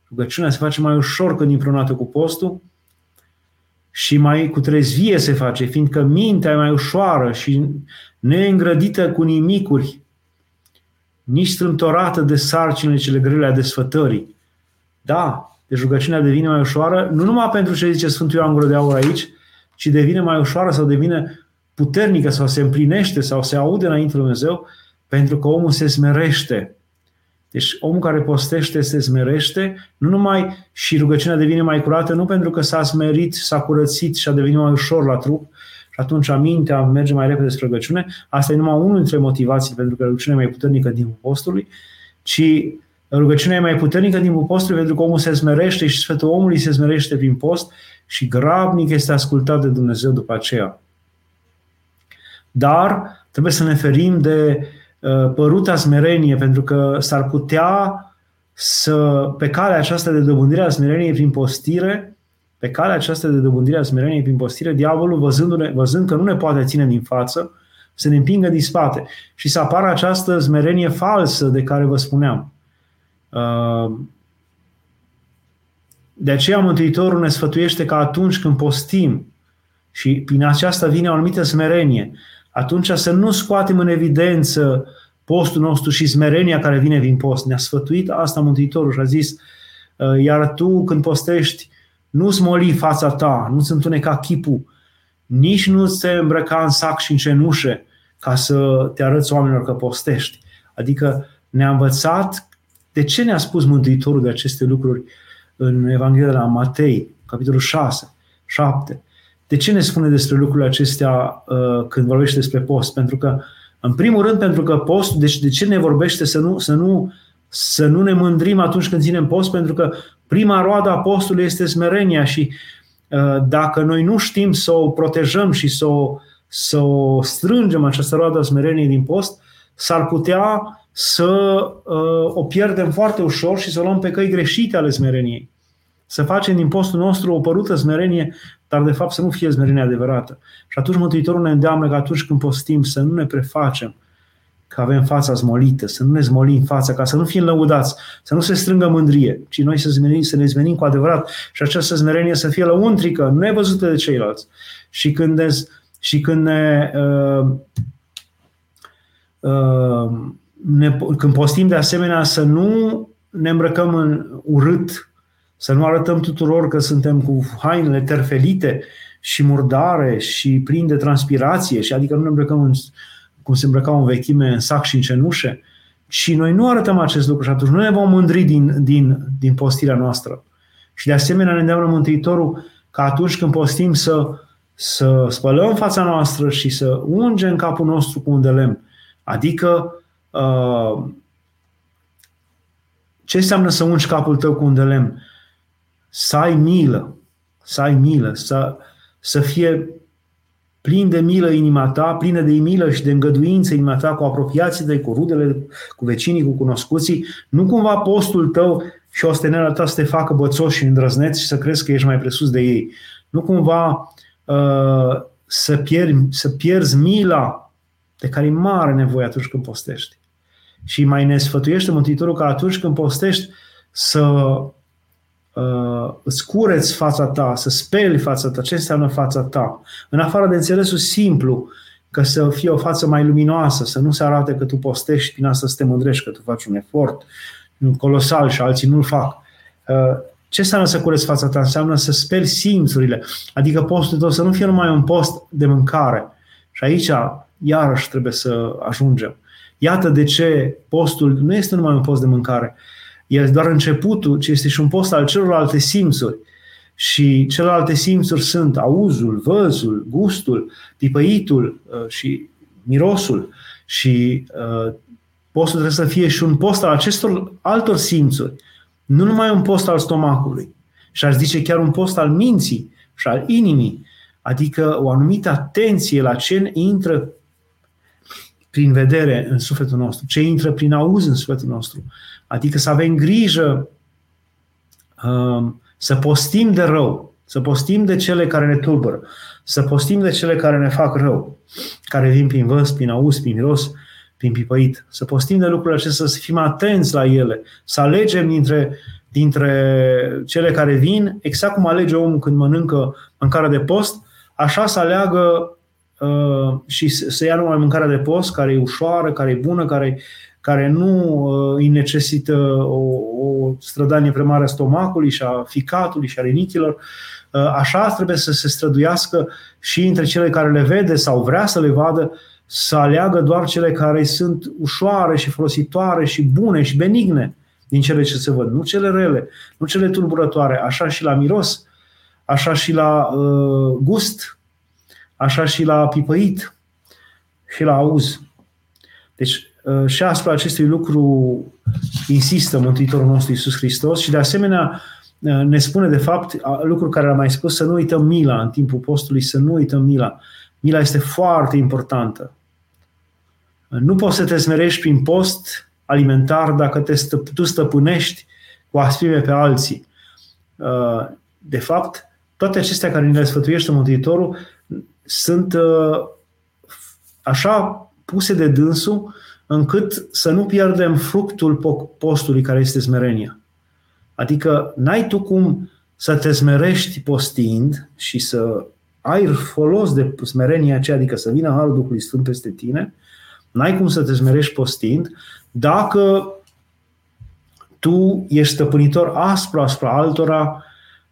Rugăciunea se face mai ușor când e împreunată cu postul și mai cu trezvie se face, fiindcă mintea e mai ușoară și neîngrădită cu nimicuri, nici strâmtorată de sarcinile cele grele a desfătării. Da, deci rugăciunea devine mai ușoară, nu numai pentru ce zice Sfântul Ioan Gură de Aur aici, ci devine mai ușoară sau devine puternică sau se împlinește sau se aude înainte lui Dumnezeu pentru că omul se smerește deci omul care postește se smerește, nu numai și rugăciunea devine mai curată, nu pentru că s-a smerit, s-a curățit și a devenit mai ușor la trup, și atunci mintea merge mai repede spre rugăciune. Asta e numai unul dintre motivații pentru că rugăciunea e mai puternică din postului, ci rugăciunea e mai puternică din postului pentru că omul se smerește și Sfântul omului se smerește prin post și grabnic este ascultat de Dumnezeu după aceea. Dar trebuie să ne ferim de Uh, păruta smerenie, pentru că s-ar putea să, pe calea aceasta de dobândire a smereniei prin postire, pe calea aceasta de dobândire a smereniei prin postire, diavolul, văzând, văzând că nu ne poate ține din față, să ne împingă din spate și să apară această smerenie falsă de care vă spuneam. Uh, de aceea Mântuitorul ne sfătuiește că atunci când postim și prin aceasta vine o anumită smerenie, atunci să nu scoatem în evidență postul nostru și smerenia care vine din post. Ne-a sfătuit asta Mântuitorul și a zis, uh, iar tu când postești, nu smoli fața ta, nu-ți întuneca chipul, nici nu se îmbrăca în sac și în cenușe ca să te arăți oamenilor că postești. Adică ne-a învățat de ce ne-a spus Mântuitorul de aceste lucruri în Evanghelia de la Matei, capitolul 6, 7. De ce ne spune despre lucrurile acestea uh, când vorbește despre post? Pentru că, în primul rând, pentru că post, deci de ce ne vorbește să nu, să nu, să nu ne mândrim atunci când ținem post? Pentru că prima roadă a postului este smerenia și uh, dacă noi nu știm să o protejăm și să o, să o strângem această roadă a smereniei din post, s-ar putea să uh, o pierdem foarte ușor și să o luăm pe căi greșite ale smereniei. Să facem din postul nostru o părută smerenie dar de fapt să nu fie smerenia adevărată. Și atunci Mântuitorul ne îndeamnă că atunci când postim să nu ne prefacem că avem fața zmolită, să nu ne zmolim fața, ca să nu fim lăudați, să nu se strângă mândrie, ci noi să, zmenim, să ne zmenim cu adevărat și această smerenie să fie lăuntrică, nevăzută de ceilalți. Și când ne, și când ne, uh, uh, ne, când postim de asemenea să nu ne îmbrăcăm în urât, să nu arătăm tuturor că suntem cu hainele terfelite și murdare și plini de transpirație, și adică nu ne îmbrăcăm în, cum se îmbrăcau în vechime, în sac și în cenușe, și noi nu arătăm acest lucru și atunci nu ne vom mândri din, din, din postirea noastră. Și de asemenea ne îndeamnă Mântuitorul că atunci când postim să, să spălăm fața noastră și să ungem capul nostru cu un de lemn. Adică uh, ce înseamnă să ungi capul tău cu un de lemn? să ai milă, să ai milă, să, să fie plin de milă inima ta, plină de milă și de îngăduință inima ta cu apropiații tăi, cu rudele, cu vecinii, cu cunoscuții, nu cumva postul tău și osteneala ta să te facă bățoși și îndrăzneți și să crezi că ești mai presus de ei. Nu cumva uh, să, pierzi, să pierzi mila de care e mare nevoie atunci când postești. Și mai ne sfătuiește Mântuitorul că atunci când postești să uh, îți cureți fața ta, să speli fața ta. Ce înseamnă fața ta? În afară de înțelesul simplu, că să fie o față mai luminoasă, să nu se arate că tu postești prin asta să te mândrești, că tu faci un efort colosal și alții nu-l fac. Uh, ce înseamnă să cureți fața ta? Înseamnă să speli simțurile. Adică postul tău să nu fie numai un post de mâncare. Și aici, iarăși, trebuie să ajungem. Iată de ce postul nu este numai un post de mâncare, este doar începutul, ci este și un post al celorlalte simțuri. Și celelalte simțuri sunt auzul, văzul, gustul, pipăitul uh, și mirosul. Și uh, postul trebuie să fie și un post al acestor altor simțuri. Nu numai un post al stomacului. Și aș zice chiar un post al minții și al inimii. Adică o anumită atenție la ce intră prin vedere în sufletul nostru, ce intră prin auz în sufletul nostru. Adică să avem grijă um, să postim de rău, să postim de cele care ne tulbură, să postim de cele care ne fac rău, care vin prin văz, prin auz, prin miros, prin pipăit. Să postim de lucrurile acestea, să fim atenți la ele, să alegem dintre, dintre cele care vin, exact cum alege omul când mănâncă mâncare de post, așa să aleagă uh, și să ia numai mâncarea de post, care e ușoară, care e bună, care, care nu uh, îi necesită o, o strădanie prea mare a stomacului și a ficatului și a rinichilor. Uh, așa trebuie să se străduiască și între cele care le vede sau vrea să le vadă, să aleagă doar cele care sunt ușoare și folositoare și bune și benigne din cele ce se văd, nu cele rele, nu cele tulburătoare, așa și la miros, așa și la uh, gust, așa și la pipăit și la auz. Deci uh, și asupra acestui lucru insistă Mântuitorul nostru Iisus Hristos și de asemenea uh, ne spune de fapt lucruri care am mai spus, să nu uităm mila în timpul postului, să nu uităm mila. Mila este foarte importantă. Nu poți să te smerești prin post alimentar dacă te stă, tu stăpânești cu asprime pe alții. Uh, de fapt, toate acestea care ne le sfătuiește Mântuitorul sunt uh, așa puse de dânsul încât să nu pierdem fructul postului care este smerenia. Adică n-ai tu cum să te smerești postind și să ai folos de smerenia aceea, adică să vină Harul Duhului Sfânt peste tine, n-ai cum să te smerești postind dacă tu ești stăpânitor aspru asupra altora,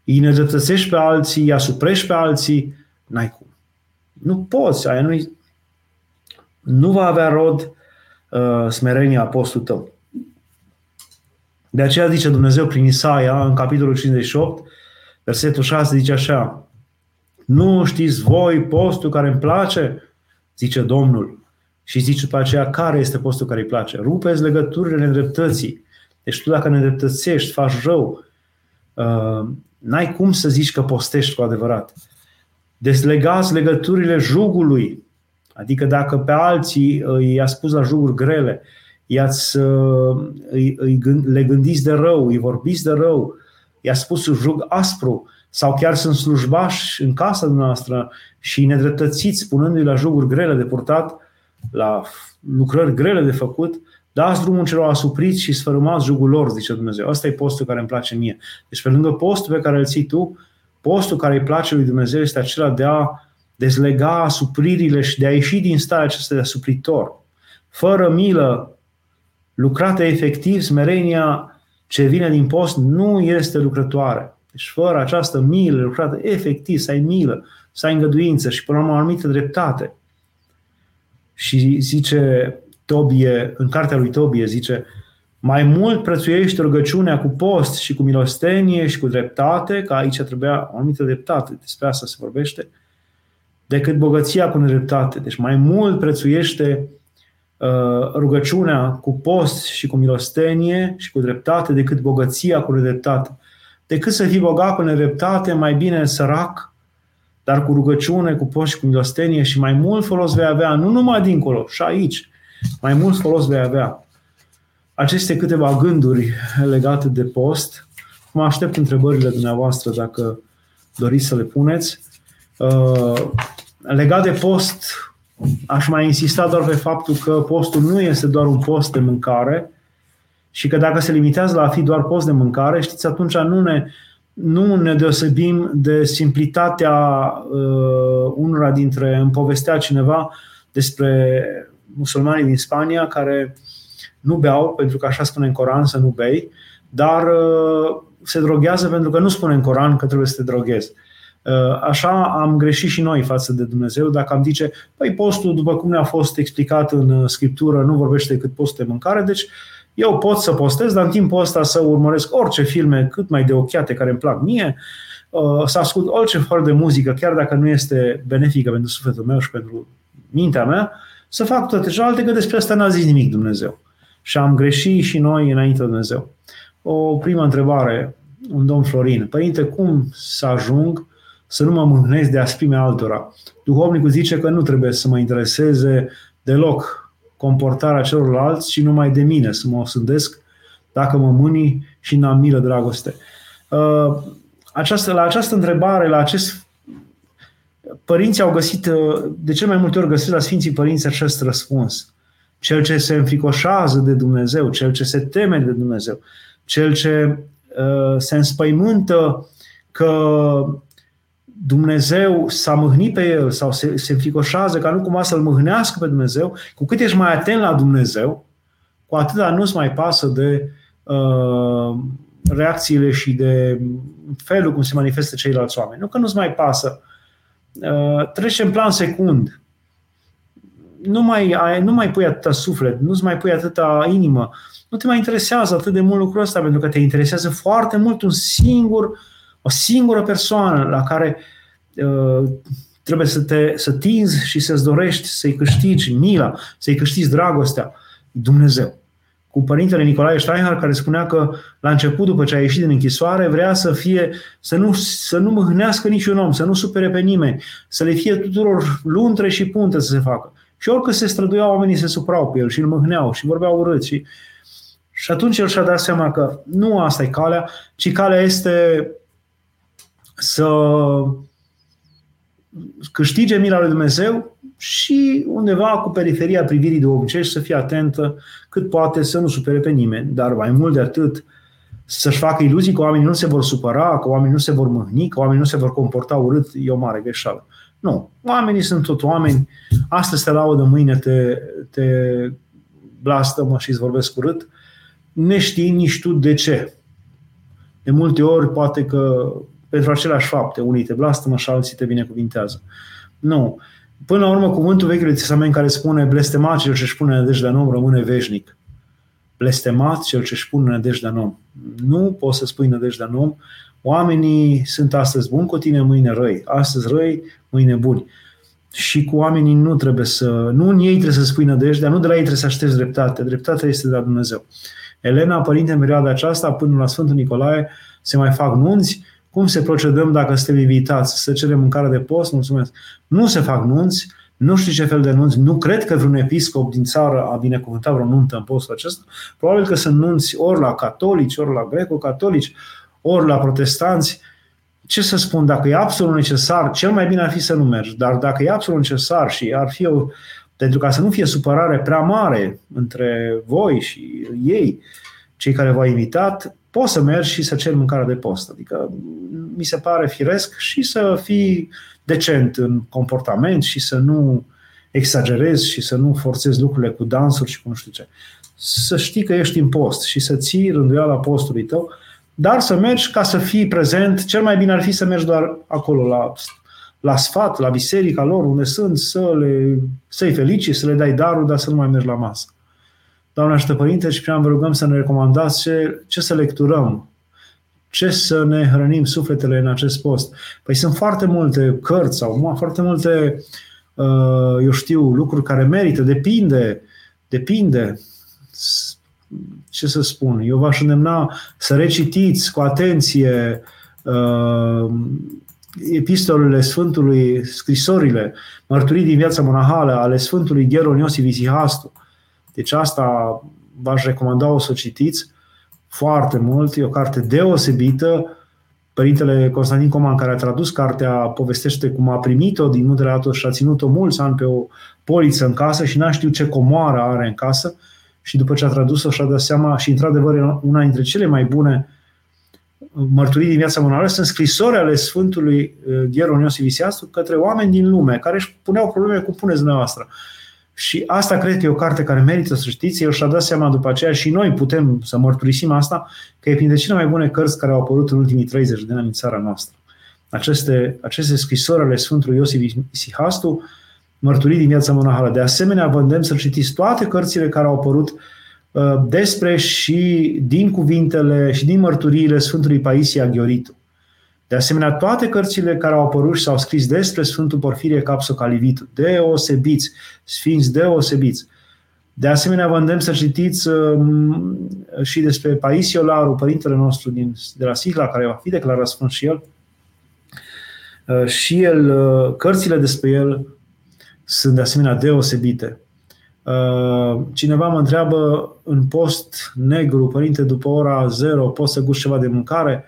îi nedreptățești pe alții, îi asuprești pe alții, n-ai cum. Nu poți, aia nu nu va avea rod uh, smerenia postul tău. De aceea zice Dumnezeu prin Isaia, în capitolul 58, versetul 6, zice așa, Nu știți voi postul care îmi place? Zice Domnul. Și zice după aceea, care este postul care îi place? Rupeți legăturile nedreptății. Deci tu dacă nedreptățești, faci rău, uh, n-ai cum să zici că postești cu adevărat. Deslegați legăturile jugului. Adică dacă pe alții i-a spus la juguri grele, i-ați, îi, îi, le gândiți de rău, îi vorbiți de rău, i-a spus un jug aspru, sau chiar sunt slujbași în casa noastră și nedreptățiți spunându-i la juguri grele de purtat, la lucrări grele de făcut, dați drumul celor asupriți și sfărâmați jugul lor, zice Dumnezeu. Asta e postul care îmi place mie. Deci pe lângă postul pe care îl ții tu, Postul care îi place lui Dumnezeu este acela de a dezlega supririle și de a ieși din starea aceasta de suplitor. Fără milă, lucrată efectiv, smerenia ce vine din post nu este lucrătoare. Deci fără această milă lucrată efectiv, să ai milă, să ai îngăduință și până la urmă o anumită dreptate. Și zice Tobie, în cartea lui Tobie, zice, mai mult prețuiește rugăciunea cu post și cu milostenie și cu dreptate, că aici trebuia o anumită dreptate, despre asta se vorbește, decât bogăția cu nedreptate. Deci mai mult prețuiește uh, rugăciunea cu post și cu milostenie și cu dreptate decât bogăția cu nedreptate. Decât să fii bogat cu nedreptate, mai bine sărac dar cu rugăciune, cu post și cu milostenie și mai mult folos vei avea, nu numai dincolo, și aici, mai mult folos vei avea. Aceste câteva gânduri legate de post, mă aștept întrebările dumneavoastră dacă doriți să le puneți. Uh, legat de post, aș mai insista doar pe faptul că postul nu este doar un post de mâncare și că dacă se limitează la a fi doar post de mâncare, știți, atunci nu ne, nu ne deosebim de simplitatea uh, unora dintre, îmi povestea cineva despre musulmanii din Spania care nu beau, pentru că așa spune în Coran să nu bei, dar uh, se droghează pentru că nu spune în Coran că trebuie să te droghezi. Uh, așa am greșit și noi față de Dumnezeu dacă am zice, păi postul, după cum ne-a fost explicat în uh, Scriptură, nu vorbește decât postul de mâncare, deci eu pot să postez, dar în timpul ăsta să urmăresc orice filme cât mai de ochiate care îmi plac mie, uh, să ascult orice fel de muzică, chiar dacă nu este benefică pentru sufletul meu și pentru mintea mea, să fac toate celelalte, că despre asta n-a zis nimic Dumnezeu. Și am greșit și noi înainte de Dumnezeu. O primă întrebare, un domn Florin. Părinte, cum să ajung să nu mă mâhnesc de asprimea altora? Duhovnicul zice că nu trebuie să mă intereseze deloc comportarea celorlalți și numai de mine, să mă osândesc dacă mă mâni și n-am milă dragoste. Uh, această, la această întrebare, la acest părinții au găsit, uh, de cel mai multe ori găsesc la Sfinții Părinți acest răspuns. Cel ce se înfricoșează de Dumnezeu, cel ce se teme de Dumnezeu, cel ce uh, se înspăimântă că Dumnezeu s-a mâhnit pe el sau se, se înfricoșează ca nu cumva să-l mâhnească pe Dumnezeu, cu cât ești mai atent la Dumnezeu, cu atât nu-ți mai pasă de uh, reacțiile și de felul cum se manifestă ceilalți oameni. Nu că nu-ți mai pasă. Uh, trece în plan secund. Nu mai, ai, nu mai pui atâta suflet, nu-ți mai pui atâta inimă. Nu te mai interesează atât de mult lucrul ăsta, pentru că te interesează foarte mult un singur, o singură persoană la care uh, trebuie să te să tinzi și să-ți dorești să-i câștigi mila, să-i câștigi dragostea, Dumnezeu cu părintele Nicolae Steinhardt, care spunea că la început, după ce a ieșit din închisoare, vrea să fie, să nu, să nu mâhnească niciun om, să nu supere pe nimeni, să le fie tuturor luntre și punte să se facă. Și oricât se străduiau, oamenii se suprau pe el și îl mâhneau și vorbeau urât. Și, și atunci el și-a dat seama că nu asta e calea, ci calea este să câștige mila lui Dumnezeu și undeva cu periferia privirii de obicei să fie atentă cât poate să nu supere pe nimeni, dar mai mult de atât să-și facă iluzii că oamenii nu se vor supăra, că oamenii nu se vor mâhni, că oamenii nu se vor comporta urât, e o mare greșeală. Nu. Oamenii sunt tot oameni. Astăzi te laudă, mâine te, te blastămă și îți vorbesc urât. Ne știi nici tu de ce. De multe ori, poate că pentru aceleași fapte, unii te blastămă și alții te binecuvintează. Nu. Până la urmă, cuvântul Vechiului Testament care spune blestemat cel ce își pune nădejdea în om rămâne veșnic. Blestemat cel ce își pune nădejdea în om. Nu poți să spui nădejdea în om. Oamenii sunt astăzi buni cu tine, mâine răi. Astăzi răi, mâine buni. Și cu oamenii nu trebuie să, nu în ei trebuie să spui nădejdea, nu de la ei trebuie să aștepți dreptate. Dreptatea este de la Dumnezeu. Elena, părinte, în perioada aceasta, până la Sfântul Nicolae, se mai fac nunți, cum se procedăm dacă suntem invitați? Să cerem mâncare de post? Mulțumesc. Nu se fac nunți, nu știu ce fel de nunți, nu cred că vreun episcop din țară a binecuvântat vreo nuntă în postul acesta. Probabil că sunt nunți ori la catolici, ori la greco-catolici, ori la protestanți. Ce să spun, dacă e absolut necesar, cel mai bine ar fi să nu mergi, dar dacă e absolut necesar și ar fi o, pentru ca să nu fie supărare prea mare între voi și ei, cei care v-au invitat, poți să mergi și să ceri mâncare de post. Adică mi se pare firesc și să fii decent în comportament și să nu exagerezi și să nu forțezi lucrurile cu dansuri și cu nu știu ce. Să știi că ești în post și să ții rânduiala postului tău, dar să mergi ca să fii prezent. Cel mai bine ar fi să mergi doar acolo la, la sfat, la biserica lor, unde sunt, să le, să-i felici, să le dai darul, dar să nu mai mergi la masă. Doamne ajută Părinte, și prea vă rugăm să ne recomandați ce, ce să lecturăm, ce să ne hrănim sufletele în acest post. Păi sunt foarte multe cărți sau foarte multe, uh, eu știu, lucruri care merită, depinde, depinde ce să spun, eu v-aș îndemna să recitiți cu atenție uh, epistolele Sfântului, scrisorile, mărturii din viața monahală ale Sfântului Gheron Iosif Isihastu. Deci asta v-aș recomanda o să o citiți foarte mult. E o carte deosebită. Părintele Constantin Coman, care a tradus cartea, povestește cum a primit-o din Muntele Atos și a ținut-o mulți ani pe o poliță în casă și n-a știut ce comoară are în casă și după ce a tradus-o și-a dat seama și într-adevăr e una dintre cele mai bune mărturii din viața monară sunt scrisori ale Sfântului uh, Gheron Iosif Isiastru către oameni din lume care își puneau probleme cum puneți dumneavoastră. Și asta cred că e o carte care merită să știți. El și-a dat seama după aceea și noi putem să mărturisim asta, că e printre cele mai bune cărți care au apărut în ultimii 30 de ani în țara noastră. Aceste, aceste scrisori ale Sfântului Iosif Isihastu, mărturii din viața monahală. De asemenea, vă îndemn să citiți toate cărțile care au apărut uh, despre și din cuvintele și din mărturiile Sfântului Paisia Ghioritu. De asemenea, toate cărțile care au apărut și s-au scris despre Sfântul Porfirie Capso Calivitu, deosebiți, sfinți deosebiți. De asemenea, vă îndemn să citiți um, și despre Paisio Laru, părintele nostru din, de la Sihla, care va fi declarat sfânt și el. Uh, și el, uh, cărțile despre el sunt de asemenea deosebite. Uh, cineva mă întreabă în post negru, părinte, după ora 0, poți să guși ceva de mâncare?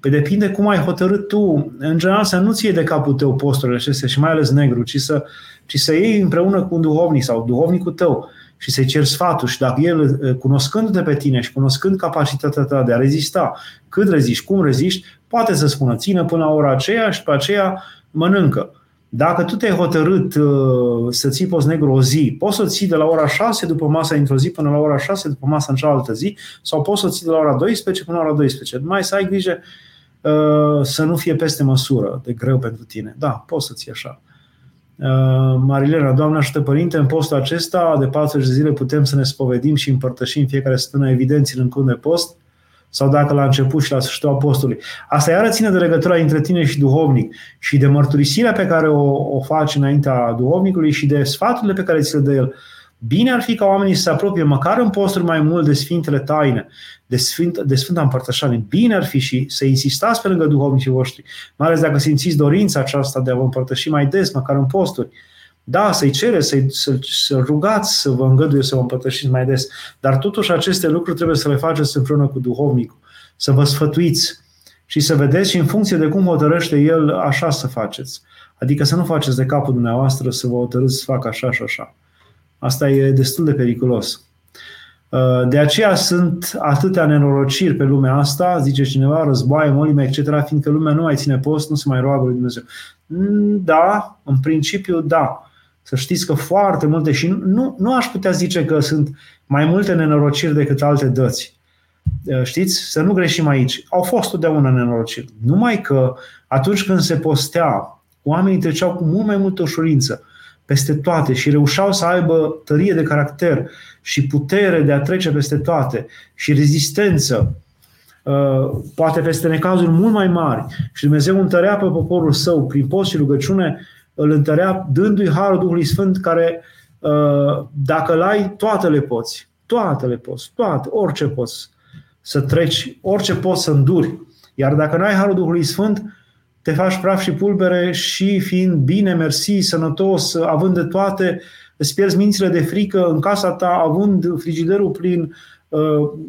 Pe depinde cum ai hotărât tu. În general să nu ți iei de capul tău posturile acestea și mai ales negru, ci să, ci să iei împreună cu un duhovnic sau duhovnicul tău și să-i ceri sfatul și dacă el, cunoscându-te pe tine și cunoscând capacitatea ta de a rezista, cât reziști, cum reziști, poate să spună, țină până la ora aceea și pe aceea mănâncă. Dacă tu te-ai hotărât uh, să ții post negru o zi, poți să ții de la ora 6 după masa într-o zi până la ora 6 după masa în cealaltă zi, sau poți să ții de la ora 12 până la ora 12. Mai să ai grijă uh, să nu fie peste măsură de greu pentru tine. Da, poți să ții așa. Uh, Marilena, Doamne ajută Părinte, în postul acesta de 40 de zile putem să ne spovedim și împărtășim fiecare săptămână evidenții în cund de post sau dacă la început și la sfârșitul apostolului. Asta iară ține de legătura între tine și duhovnic și de mărturisirea pe care o, o faci înaintea duhovnicului și de sfaturile pe care ți le dă el. Bine ar fi ca oamenii să se apropie măcar în posturi mai mult de Sfintele Taine, de, Sfânt, de Sfânta Împărtășanie. Bine ar fi și să insistați pe lângă duhovnicii voștri, mai ales dacă simțiți dorința aceasta de a vă împărtăși mai des, măcar în posturi. Da, să-i cere, să-i, să, să rugați să vă îngăduie să vă împărtășiți mai des. Dar totuși aceste lucruri trebuie să le faceți împreună cu duhovnicul. Să vă sfătuiți și să vedeți și în funcție de cum hotărăște el, așa să faceți. Adică să nu faceți de capul dumneavoastră să vă hotărâți să facă așa și așa. Asta e destul de periculos. Uh, de aceea sunt atâtea nenorociri pe lumea asta, zice cineva, războaie, molime, etc., fiindcă lumea nu mai ține post, nu se mai roagă lui Dumnezeu. Mm, da, în principiu, da. Să știți că foarte multe, și nu, nu aș putea zice că sunt mai multe nenorociri decât alte dăți. Uh, știți? Să nu greșim aici. Au fost totdeauna nenorociri. Numai că atunci când se postea, oamenii treceau cu mult mai multă ușurință peste toate și reușeau să aibă tărie de caracter și putere de a trece peste toate și rezistență, uh, poate peste necazuri mult mai mari. Și Dumnezeu întărea pe poporul său prin post și rugăciune, îl întărea dându-i harul Duhului Sfânt care, uh, dacă îl ai, toate le poți. Toate le poți. Toate, orice poți să treci, orice poți să înduri. Iar dacă nu ai harul Duhului Sfânt, te faci praf și pulbere și fiind bine, mersi, sănătos, având de toate, îți pierzi mințile de frică în casa ta, având frigiderul plin, uh,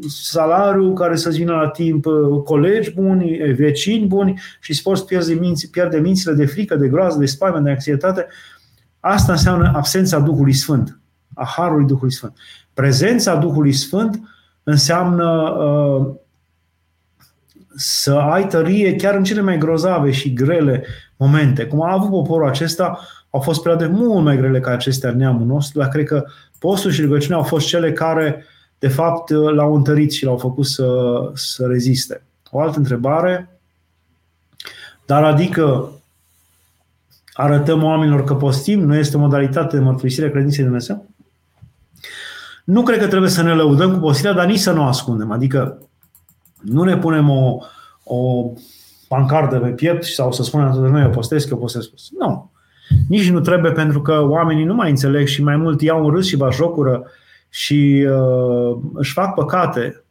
salariu care să-ți vină la timp, uh, colegi buni, vecini buni și îți poți pierde, minți, pierde mințile de frică, de groază, de spaimă, de anxietate. Asta înseamnă absența Duhului Sfânt, a Harului Duhului Sfânt. Prezența Duhului Sfânt înseamnă uh, să ai tărie chiar în cele mai grozave și grele momente. Cum a avut poporul acesta, au fost perioade mult mai grele ca acestea în neamul nostru, dar cred că postul și rugăciunea au fost cele care, de fapt, l-au întărit și l-au făcut să, să reziste. O altă întrebare, dar adică arătăm oamenilor că postim, nu este o modalitate de mărturisire a credinței de Dumnezeu? Nu cred că trebuie să ne lăudăm cu postirea, dar nici să nu o ascundem. Adică nu ne punem o, o pancardă pe piept sau să spunem toată lumea, eu postez, eu postez. Nu. Nici nu trebuie pentru că oamenii nu mai înțeleg și mai mult iau un râs și bajocură și uh, își fac păcate.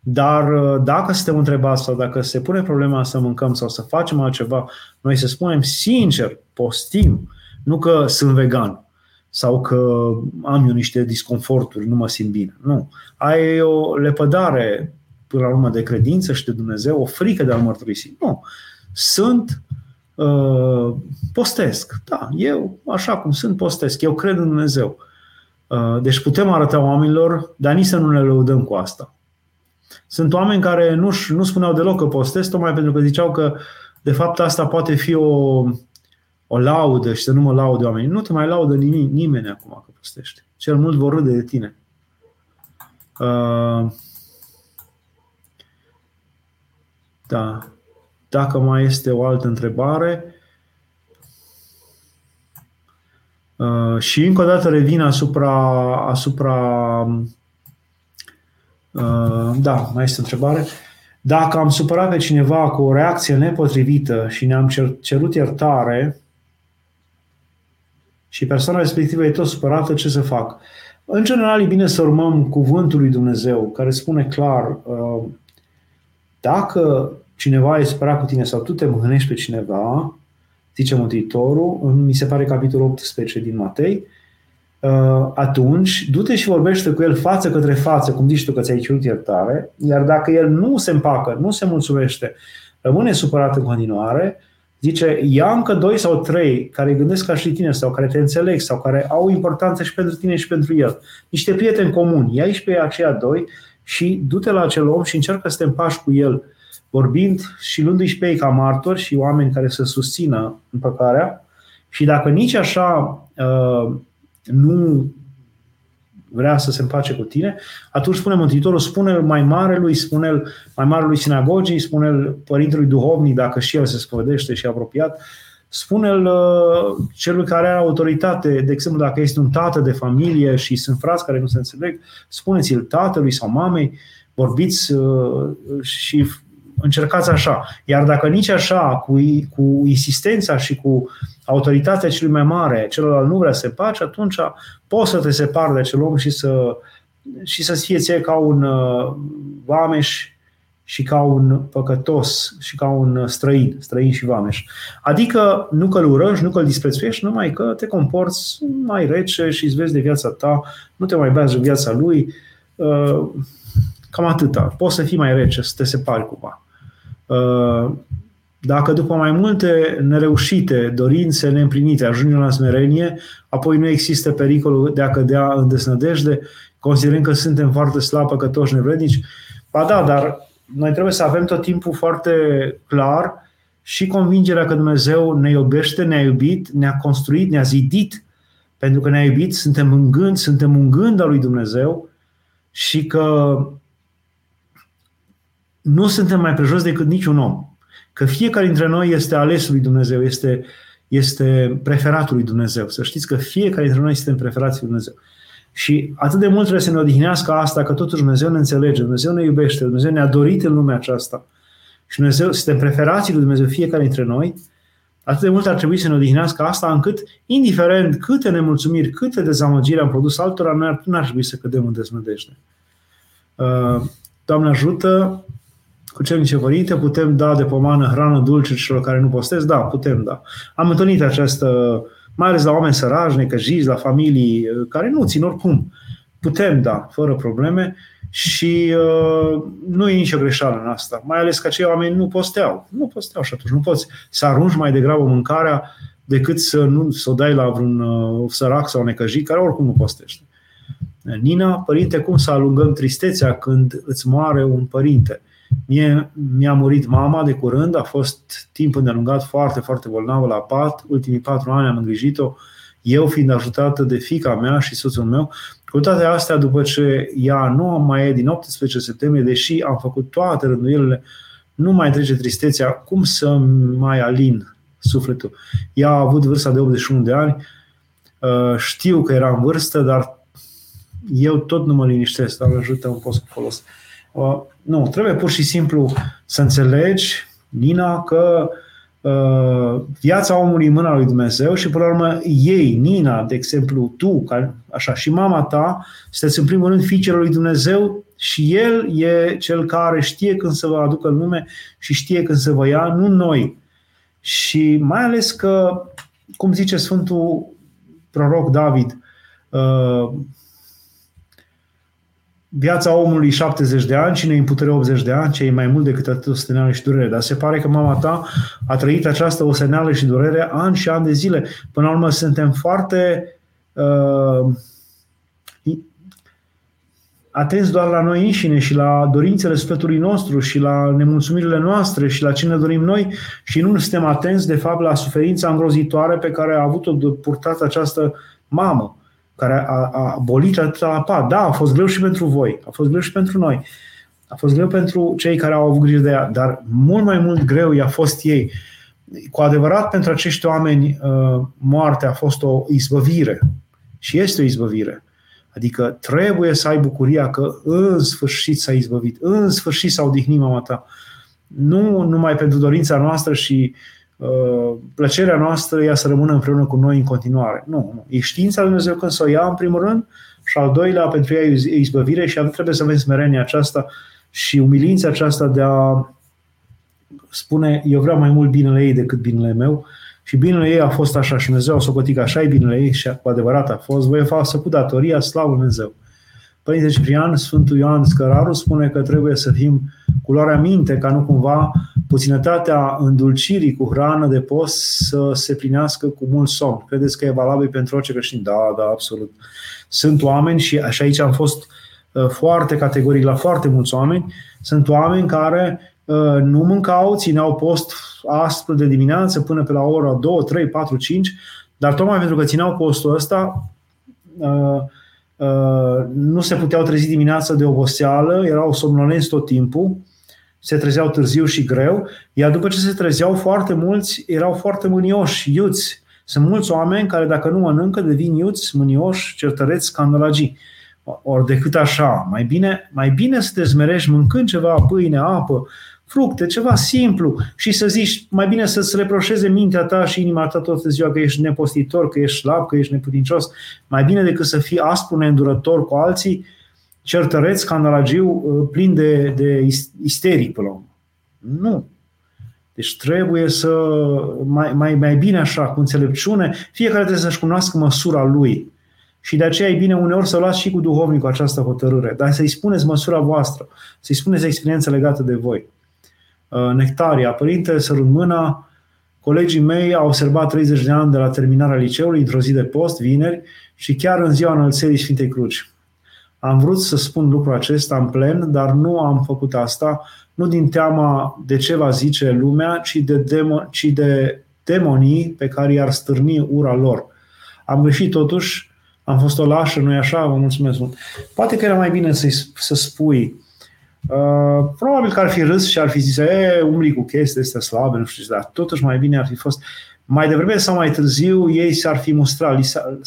Dar uh, dacă suntem întrebați sau dacă se pune problema să mâncăm sau să facem altceva, noi să spunem sincer, postim, nu că sunt vegan sau că am eu niște disconforturi, nu mă simt bine. Nu. Ai o lepădare până la urmă de credință și de Dumnezeu, o frică de a mărturisi. Nu. Sunt uh, postesc. Da, eu, așa cum sunt, postesc. Eu cred în Dumnezeu. Uh, deci putem arăta oamenilor, dar nici să nu ne lăudăm cu asta. Sunt oameni care nu, nu spuneau deloc că postez, tocmai pentru că ziceau că de fapt asta poate fi o, o laudă și să nu mă laude oamenii. Nu te mai laudă nimeni, nimeni acum că postești. Cel mult vor râde de tine. Uh, da. Dacă mai este o altă întrebare. Uh, și încă o dată revin asupra, asupra uh, da, mai este o întrebare. Dacă am supărat pe cineva cu o reacție nepotrivită și ne-am cerut iertare și persoana respectivă e tot supărată, ce să fac? În general, e bine să urmăm cuvântul lui Dumnezeu, care spune clar, uh, dacă cineva e supărat cu tine sau tu te mâhnești pe cineva, zice Mântuitorul, mi se pare capitolul 18 din Matei, uh, atunci du-te și vorbește cu el față către față, cum zici tu că ți-ai cerut iertare, iar dacă el nu se împacă, nu se mulțumește, rămâne supărat în continuare, zice, ia încă doi sau trei care gândesc ca și tine sau care te înțeleg sau care au importanță și pentru tine și pentru el. Niște prieteni comuni, ia și pe aceia doi și du-te la acel om și încearcă să te împași cu el vorbind și luându-i și pe ei ca martori și oameni care să susțină împăcarea. Și dacă nici așa uh, nu vrea să se împace cu tine, atunci spune Mântuitorul, spune-l mai marelui, spune-l mai marelui sinagogii, spune-l părintelui duhovnic, dacă și el se spovedește și apropiat, spune-l uh, celui care are autoritate, de exemplu, dacă este un tată de familie și sunt frați care nu se înțeleg, spuneți-l tatălui sau mamei, vorbiți uh, și încercați așa. Iar dacă nici așa, cu, cu insistența și cu autoritatea celui mai mare, celălalt nu vrea să se pace, atunci poți să te separi de acel om și să și să fie ție ca un uh, vameș și ca un păcătos și ca un străin, străin și vameș. Adică nu că îl urăști, nu că îl disprețuiești, numai că te comporți mai rece și îți vezi de viața ta, nu te mai bagi în viața lui, uh, cam atâta. Poți să fii mai rece, să te separi cumva. Uh, dacă după mai multe nereușite, dorințe neîmplinite, ajungem la smerenie, apoi nu există pericolul de a cădea în desnădejde, considerând că suntem foarte slabi, păcătoși, nevrednici. Ba da, dar noi trebuie să avem tot timpul foarte clar și convingerea că Dumnezeu ne iubește, ne-a iubit, ne-a construit, ne-a zidit, pentru că ne-a iubit, suntem în gând, suntem un gând al lui Dumnezeu și că nu suntem mai prejos decât niciun om. Că fiecare dintre noi este alesul lui Dumnezeu, este, este preferatul lui Dumnezeu. Să știți că fiecare dintre noi suntem preferații lui Dumnezeu. Și atât de mult trebuie să ne odihnească asta, că totuși Dumnezeu ne înțelege, Dumnezeu ne iubește, Dumnezeu ne-a dorit în lumea aceasta. Și Dumnezeu, suntem preferații lui Dumnezeu fiecare dintre noi, atât de mult ar trebui să ne odihnească asta, încât, indiferent câte nemulțumiri, câte dezamăgiri am produs altora, noi nu ar trebui să cădem în deznădejde. Uh, Doamne ajută cu ce părinte, putem da de pomană hrană dulce celor care nu postez? Da, putem da. Am întâlnit această, mai ales la oameni săraci, necăjiți, la familii uh, care nu țin oricum. Putem da, fără probleme și uh, nu e nicio greșeală în asta. Mai ales că acei oameni nu posteau. Nu posteau și atunci nu poți să arunci mai degrabă mâncarea decât să, nu, să o dai la vreun uh, sărac sau necăjit care oricum nu postește. Nina, părinte, cum să alungăm tristețea când îți moare un părinte? Mie, mi-a murit mama de curând, a fost timp îndelungat foarte, foarte bolnavă la pat. Ultimii patru ani am îngrijit-o, eu fiind ajutată de fica mea și soțul meu. Cu toate astea, după ce ea nu mai e din 18 septembrie, deși am făcut toate rânduielile, nu mai trece tristețea, cum să mai alin sufletul? Ea a avut vârsta de 81 de ani, uh, știu că era în vârstă, dar eu tot nu mă liniștesc, dar ajută un post cu folos. Uh, nu, trebuie pur și simplu să înțelegi, Nina, că uh, viața omului în mâna lui Dumnezeu și, până la urmă, ei, Nina, de exemplu, tu, ca, așa, și mama ta, sunteți în primul rând fiicele lui Dumnezeu și El e cel care știe când să vă aducă în lume și știe când să vă ia, nu noi. Și mai ales că, cum zice Sfântul proroc David, uh, viața omului 70 de ani și ne imputere 80 de ani, ce e mai mult decât atât osteneală și durere. Dar se pare că mama ta a trăit această osteneală și durere ani și ani de zile. Până la urmă suntem foarte uh, atenți doar la noi înșine și la dorințele sufletului nostru și la nemulțumirile noastre și la ce ne dorim noi și nu suntem atenți, de fapt, la suferința îngrozitoare pe care a avut-o de purtat această mamă care a, a abolit atâta la pat. Da, a fost greu și pentru voi, a fost greu și pentru noi. A fost greu pentru cei care au avut grijă de ea, dar mult mai mult greu i-a fost ei. Cu adevărat, pentru acești oameni, uh, moartea a fost o izbăvire și este o izbăvire. Adică trebuie să ai bucuria că în sfârșit s-a izbăvit, în sfârșit s-a odihnit mama ta. Nu numai pentru dorința noastră și uh, plăcerea noastră ea să rămână împreună cu noi în continuare. Nu, nu. E știința lui Dumnezeu când să o ia în primul rând și al doilea pentru ea e izbăvire și trebuie să avem smerenia aceasta și umilința aceasta de a spune eu vreau mai mult binele ei decât binele meu și binele ei a fost așa și Dumnezeu a socotit că așa e binele ei și cu adevărat a fost, voi să cu datoria, slavă Dumnezeu. Părinte Ciprian, Sfântul Ioan Scăraru spune că trebuie să fim culoarea minte ca nu cumva puținătatea îndulcirii cu hrană de post să se plinească cu mult somn. Credeți că e valabil pentru orice creștin? Da, da, absolut. Sunt oameni și așa aici am fost uh, foarte categoric la foarte mulți oameni, sunt oameni care uh, nu mâncau, țineau post aspru de dimineață până pe la ora 2, 3, 4, 5, dar tocmai pentru că țineau postul ăsta, uh, uh, nu se puteau trezi dimineața de oboseală, erau somnolenți tot timpul, se trezeau târziu și greu, iar după ce se trezeau foarte mulți, erau foarte mânioși, iuți. Sunt mulți oameni care dacă nu mănâncă devin iuți, mânioși, certăreți, scandalagii. Ori decât așa, mai bine, mai bine să te zmerești mâncând ceva pâine, apă, fructe, ceva simplu și să zici, mai bine să-ți reproșeze mintea ta și inima ta toată ziua că ești nepostitor, că ești slab, că ești neputincios, mai bine decât să fii aspru, neîndurător cu alții, certăreț, scandalagiu, uh, plin de, de isterii până la urmă. Nu. Deci trebuie să, mai, mai, mai bine așa, cu înțelepciune, fiecare trebuie să-și cunoască măsura lui. Și de aceea e bine uneori să luați și cu duhovnicul această hotărâre, dar să-i spuneți măsura voastră, să-i spuneți experiența legată de voi. Uh, Nectaria. Părinte, sărut mâna, colegii mei au observat 30 de ani de la terminarea liceului, într-o zi de post, vineri, și chiar în ziua înălțării Sfintei Cruci. Am vrut să spun lucrul acesta în plen, dar nu am făcut asta, nu din teama de ce va zice lumea, ci de, demo, ci de demonii pe care i-ar stârni ura lor. Am greșit totuși, am fost o lașă, nu-i așa? Vă mulțumesc mult. Poate că era mai bine să, să spui Uh, probabil că ar fi râs și ar fi zis, e, umbli cu chestii astea slabe, nu știu ce, dar totuși mai bine ar fi fost, mai devreme sau mai târziu, ei s-ar fi mustrat, li s-ar,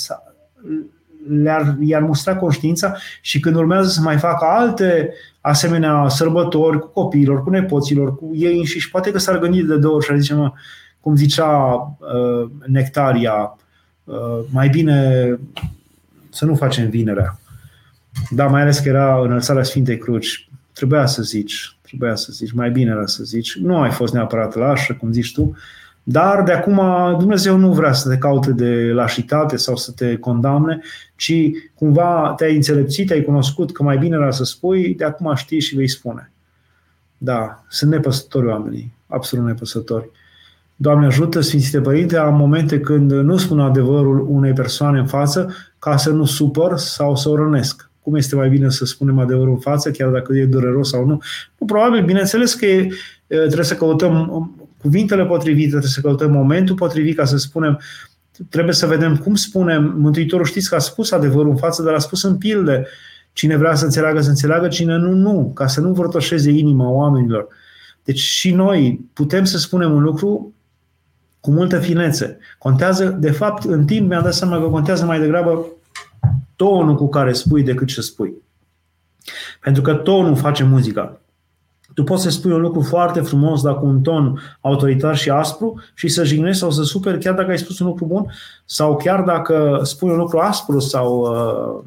le-ar, i-ar mustra conștiința și când urmează să mai facă alte asemenea sărbători cu copiilor, cu nepoților, cu ei înșiși, poate că s-ar gândi de două ori și ar zice, mă, cum zicea uh, Nectaria, uh, mai bine să nu facem vinerea. Da, mai ales că era înălțarea Sfintei Cruci. Trebuia să zici, trebuia să zici, mai bine era să zici. Nu ai fost neapărat lașă, cum zici tu, dar de acum Dumnezeu nu vrea să te caute de lașitate sau să te condamne, ci cumva te-ai înțelepțit, ai cunoscut că mai bine era să spui, de acum știi și vei spune. Da, sunt nepăsători oamenii, absolut nepăsători. Doamne ajută, Sfințite Părinte, am momente când nu spun adevărul unei persoane în față ca să nu supăr sau să o rănesc cum este mai bine să spunem adevărul în față, chiar dacă e dureros sau nu. nu probabil, bineînțeles că e, trebuie să căutăm um, cuvintele potrivite, trebuie să căutăm momentul potrivit ca să spunem trebuie să vedem cum spunem. Mântuitorul știți că a spus adevărul în față, dar a spus în pilde. Cine vrea să înțeleagă, să înțeleagă, cine nu, nu, ca să nu vărtoșeze inima oamenilor. Deci și noi putem să spunem un lucru cu multă finețe. Contează, de fapt, în timp mi-am dat seama că contează mai degrabă tonul cu care spui decât ce spui. Pentru că tonul face muzica. Tu poți să spui un lucru foarte frumos, dar cu un ton autoritar și aspru și să jignești sau să superi chiar dacă ai spus un lucru bun sau chiar dacă spui un lucru aspru sau uh,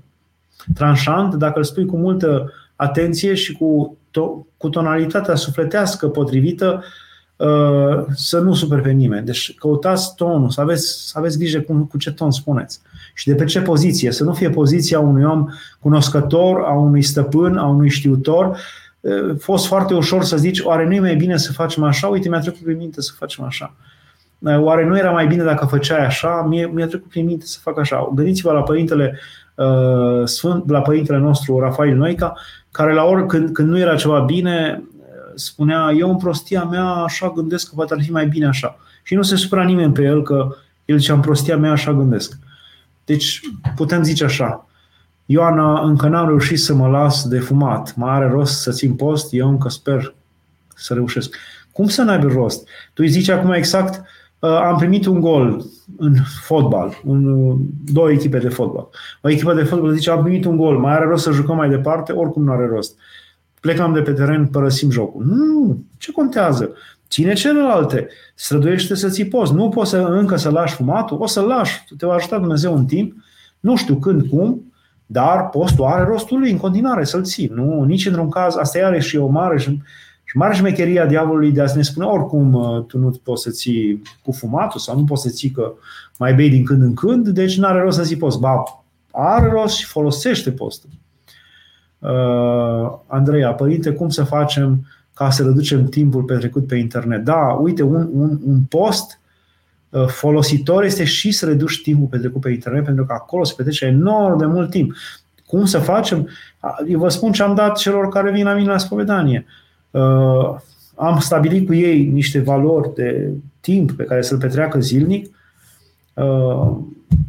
tranșant, dacă îl spui cu multă atenție și cu, to- cu tonalitatea sufletească potrivită uh, să nu super pe nimeni. Deci căutați tonul, să aveți, să aveți grijă cu, cu ce ton spuneți și de pe ce poziție. Să nu fie poziția unui om cunoscător, a unui stăpân, a unui știutor. Uh, fost foarte ușor să zici, oare nu e mai bine să facem așa? Uite, mi-a trecut prin minte să facem așa. Uh, oare nu era mai bine dacă făceai așa? Mie, mi-a trecut prin minte să fac așa. Gândiți-vă la părintele uh, Sfânt, la părintele nostru Rafael Noica, care la ori când, când nu era ceva bine, spunea, eu în prostia mea așa gândesc că poate ar fi mai bine așa. Și nu se supra nimeni pe el că el zicea, în prostia mea așa gândesc. Deci putem zice așa, Ioana, încă n-am reușit să mă las de fumat. Mai are rost să țin post? Eu încă sper să reușesc. Cum să n-aibă rost? Tu îi zici acum exact, uh, am primit un gol în fotbal, în uh, două echipe de fotbal. O echipă de fotbal zice, am primit un gol, mai are rost să jucăm mai departe? Oricum nu are rost. Plecăm de pe teren, părăsim jocul. Nu, ce contează? Ține celelalte, străduiește să ții post. Nu poți să, încă să lași fumatul, o să-l lași, te va ajuta Dumnezeu în timp, nu știu când, cum, dar postul are rostul lui în continuare să-l ții. Nu, nici într-un caz, asta iară și o mare și, și mare șmecheria diavolului de a ne spune oricum uh, tu nu poți să ții cu fumatul sau nu poți să ții că mai bei din când în când, deci nu are rost să ții post. Ba, are rost și folosește postul. Uh, Andreea, părinte, cum să facem ca să reducem timpul petrecut pe internet? Da, uite, un, un, un post uh, folositor este și să reduci timpul petrecut pe internet, pentru că acolo se petrece enorm de mult timp. Cum să facem? Eu vă spun ce am dat celor care vin la mine la spovedanie. Uh, am stabilit cu ei niște valori de timp pe care să-l petreacă zilnic, uh,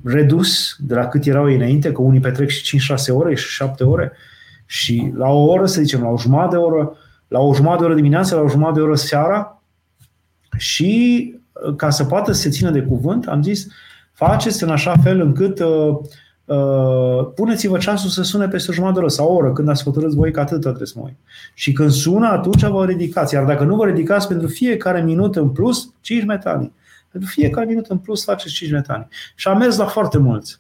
redus de la cât erau ei înainte, că unii petrec și 5-6 ore și 7 ore, și la o oră, să zicem, la o jumătate de oră, la o jumătate de oră dimineața, la o jumătate de oră seara și ca să poată să se țină de cuvânt, am zis, faceți în așa fel încât uh, uh, puneți-vă ceasul să sune peste o jumătate de oră sau o oră, când ați hotărât voi că atât trebuie să mă uit. Și când sună, atunci vă ridicați. Iar dacă nu vă ridicați pentru fiecare minut în plus, 5 metanii. Pentru fiecare minut în plus faceți 5 metanii. Și am mers la foarte mulți.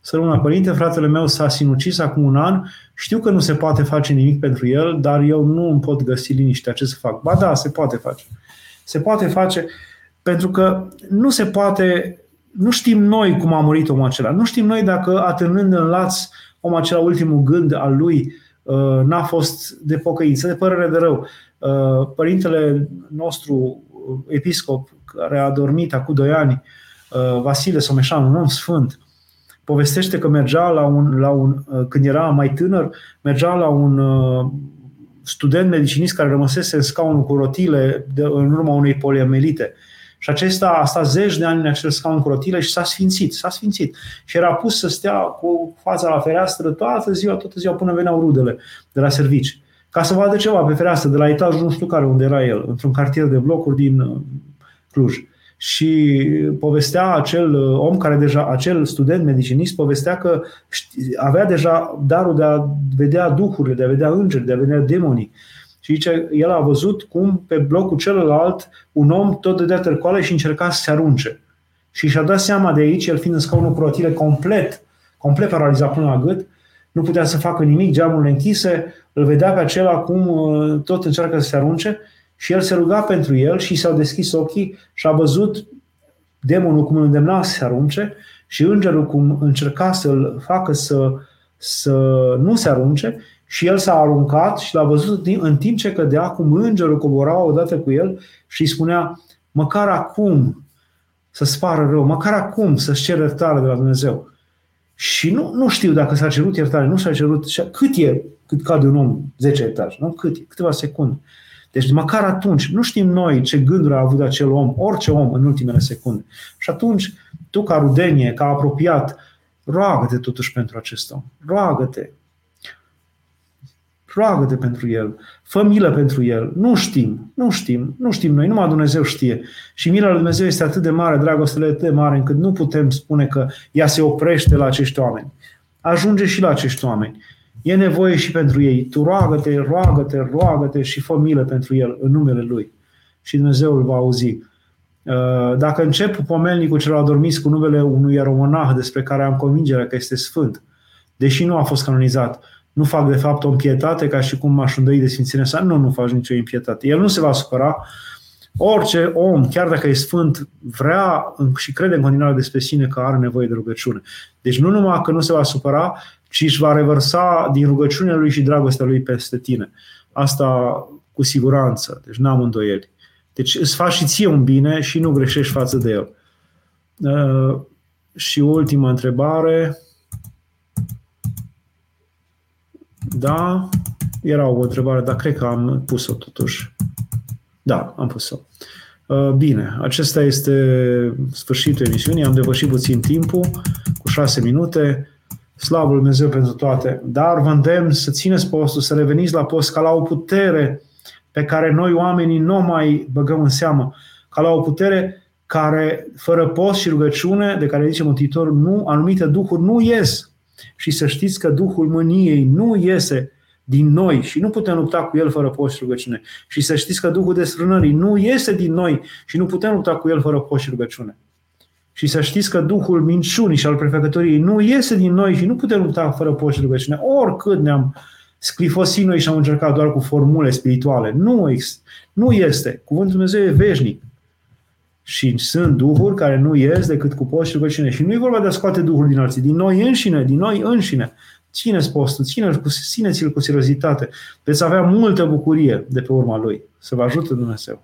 Să rămână părinte, fratele meu s-a sinucis acum un an, știu că nu se poate face nimic pentru el, dar eu nu îmi pot găsi liniștea ce să fac. Ba da, se poate face. Se poate face pentru că nu se poate, nu știm noi cum a murit omul acela. Nu știm noi dacă atârnând în laț omul acela ultimul gând al lui uh, n-a fost de pocăință, de părere de rău. Uh, părintele nostru, episcop, care a dormit acum doi ani, uh, Vasile Someșan, un om sfânt, povestește că mergea la un, la un, uh, când era mai tânăr, mergea la un uh, student medicinist care rămăsese în scaunul cu rotile de, în urma unei poliomelite. Și acesta a stat zeci de ani în acel scaun cu rotile și s-a sfințit, s-a sfințit. Și era pus să stea cu fața la fereastră toată ziua, toată ziua până veneau rudele de la servici. Ca să vadă ceva pe fereastră, de la etajul nu știu care, unde era el, într-un cartier de blocuri din uh, Cluj și povestea acel uh, om care deja, acel student medicinist, povestea că avea deja darul de a vedea duhurile, de a vedea îngeri, de a vedea demonii. Și zice, el a văzut cum pe blocul celălalt un om tot dădea târcoale și încerca să se arunce. Și și-a dat seama de aici, el fiind în scaunul cu rotile complet, complet paralizat până la gât, nu putea să facă nimic, geamurile închise, îl vedea pe acela cum uh, tot încearcă să se arunce și el se ruga pentru el și s-au deschis ochii și a văzut demonul cum îl îndemna să se arunce și îngerul cum încerca să-l facă să, să nu se arunce și el s-a aruncat și l-a văzut în timp ce cădea cum îngerul cobora odată cu el și îi spunea măcar acum să spară rău, măcar acum să-și cere iertare de la Dumnezeu. Și nu, nu știu dacă s-a cerut iertare, nu s-a cerut, cât e cât cade un om 10 etaje, nu? Cât e? Câteva secunde. Deci măcar atunci, nu știm noi ce gânduri a avut acel om, orice om în ultimele secunde. Și atunci, tu ca rudenie, ca apropiat, roagă-te totuși pentru acest om. Roagă-te. Roagă-te pentru el. Fă milă pentru el. Nu știm, nu știm, nu știm noi, numai Dumnezeu știe. Și mila lui Dumnezeu este atât de mare, dragostele atât de mare, încât nu putem spune că ea se oprește la acești oameni. Ajunge și la acești oameni. E nevoie și pentru ei. Tu roagă-te, roagă-te, roagă-te și fă milă pentru el în numele Lui. Și Dumnezeu îl va auzi. Uh, dacă încep pomelnicul celor adormiți cu numele unui ieromănah despre care am convingerea că este sfânt, deși nu a fost canonizat, nu fac de fapt o impietate ca și cum m-aș îndoi de sfințenia sa. Nu, nu faci nicio impietate. El nu se va supăra. Orice om, chiar dacă e sfânt, vrea și crede în continuare despre sine că are nevoie de rugăciune. Deci nu numai că nu se va supăra, ci își va revărsa din rugăciunea lui și dragostea lui peste tine. Asta cu siguranță. Deci n-am îndoieli. Deci îți faci și ție un bine și nu greșești față de el. Uh, și ultima întrebare. Da, era o întrebare, dar cred că am pus-o totuși. Da, am pus-o. Uh, bine, acesta este sfârșitul emisiunii. Am depășit puțin timpul, cu șase minute. Slavul Dumnezeu pentru toate. Dar vă îndemn să țineți postul, să reveniți la post ca la o putere pe care noi oamenii nu mai băgăm în seamă. Ca la o putere care, fără post și rugăciune, de care zice Mântuitorul, nu, anumite duhuri nu ies. Și să știți că Duhul mâniei nu iese din noi și nu putem lupta cu el fără post și rugăciune. Și să știți că Duhul desfrânării nu iese din noi și nu putem lupta cu el fără post și rugăciune. Și să știți că Duhul minciunii și al prefecătoriei nu iese din noi și nu putem lupta fără post și rugăciune. Oricât ne-am sclifosit noi și am încercat doar cu formule spirituale. Nu, nu este. Cuvântul Dumnezeu e veșnic. Și sunt duhuri care nu ies decât cu post și rugăciune. Și nu e vorba de a scoate duhul din alții, din noi înșine, din noi înșine. Țineți postul, țineți-l cu, țineți-l cu seriozitate. Veți avea multă bucurie de pe urma lui. Să vă ajute Dumnezeu.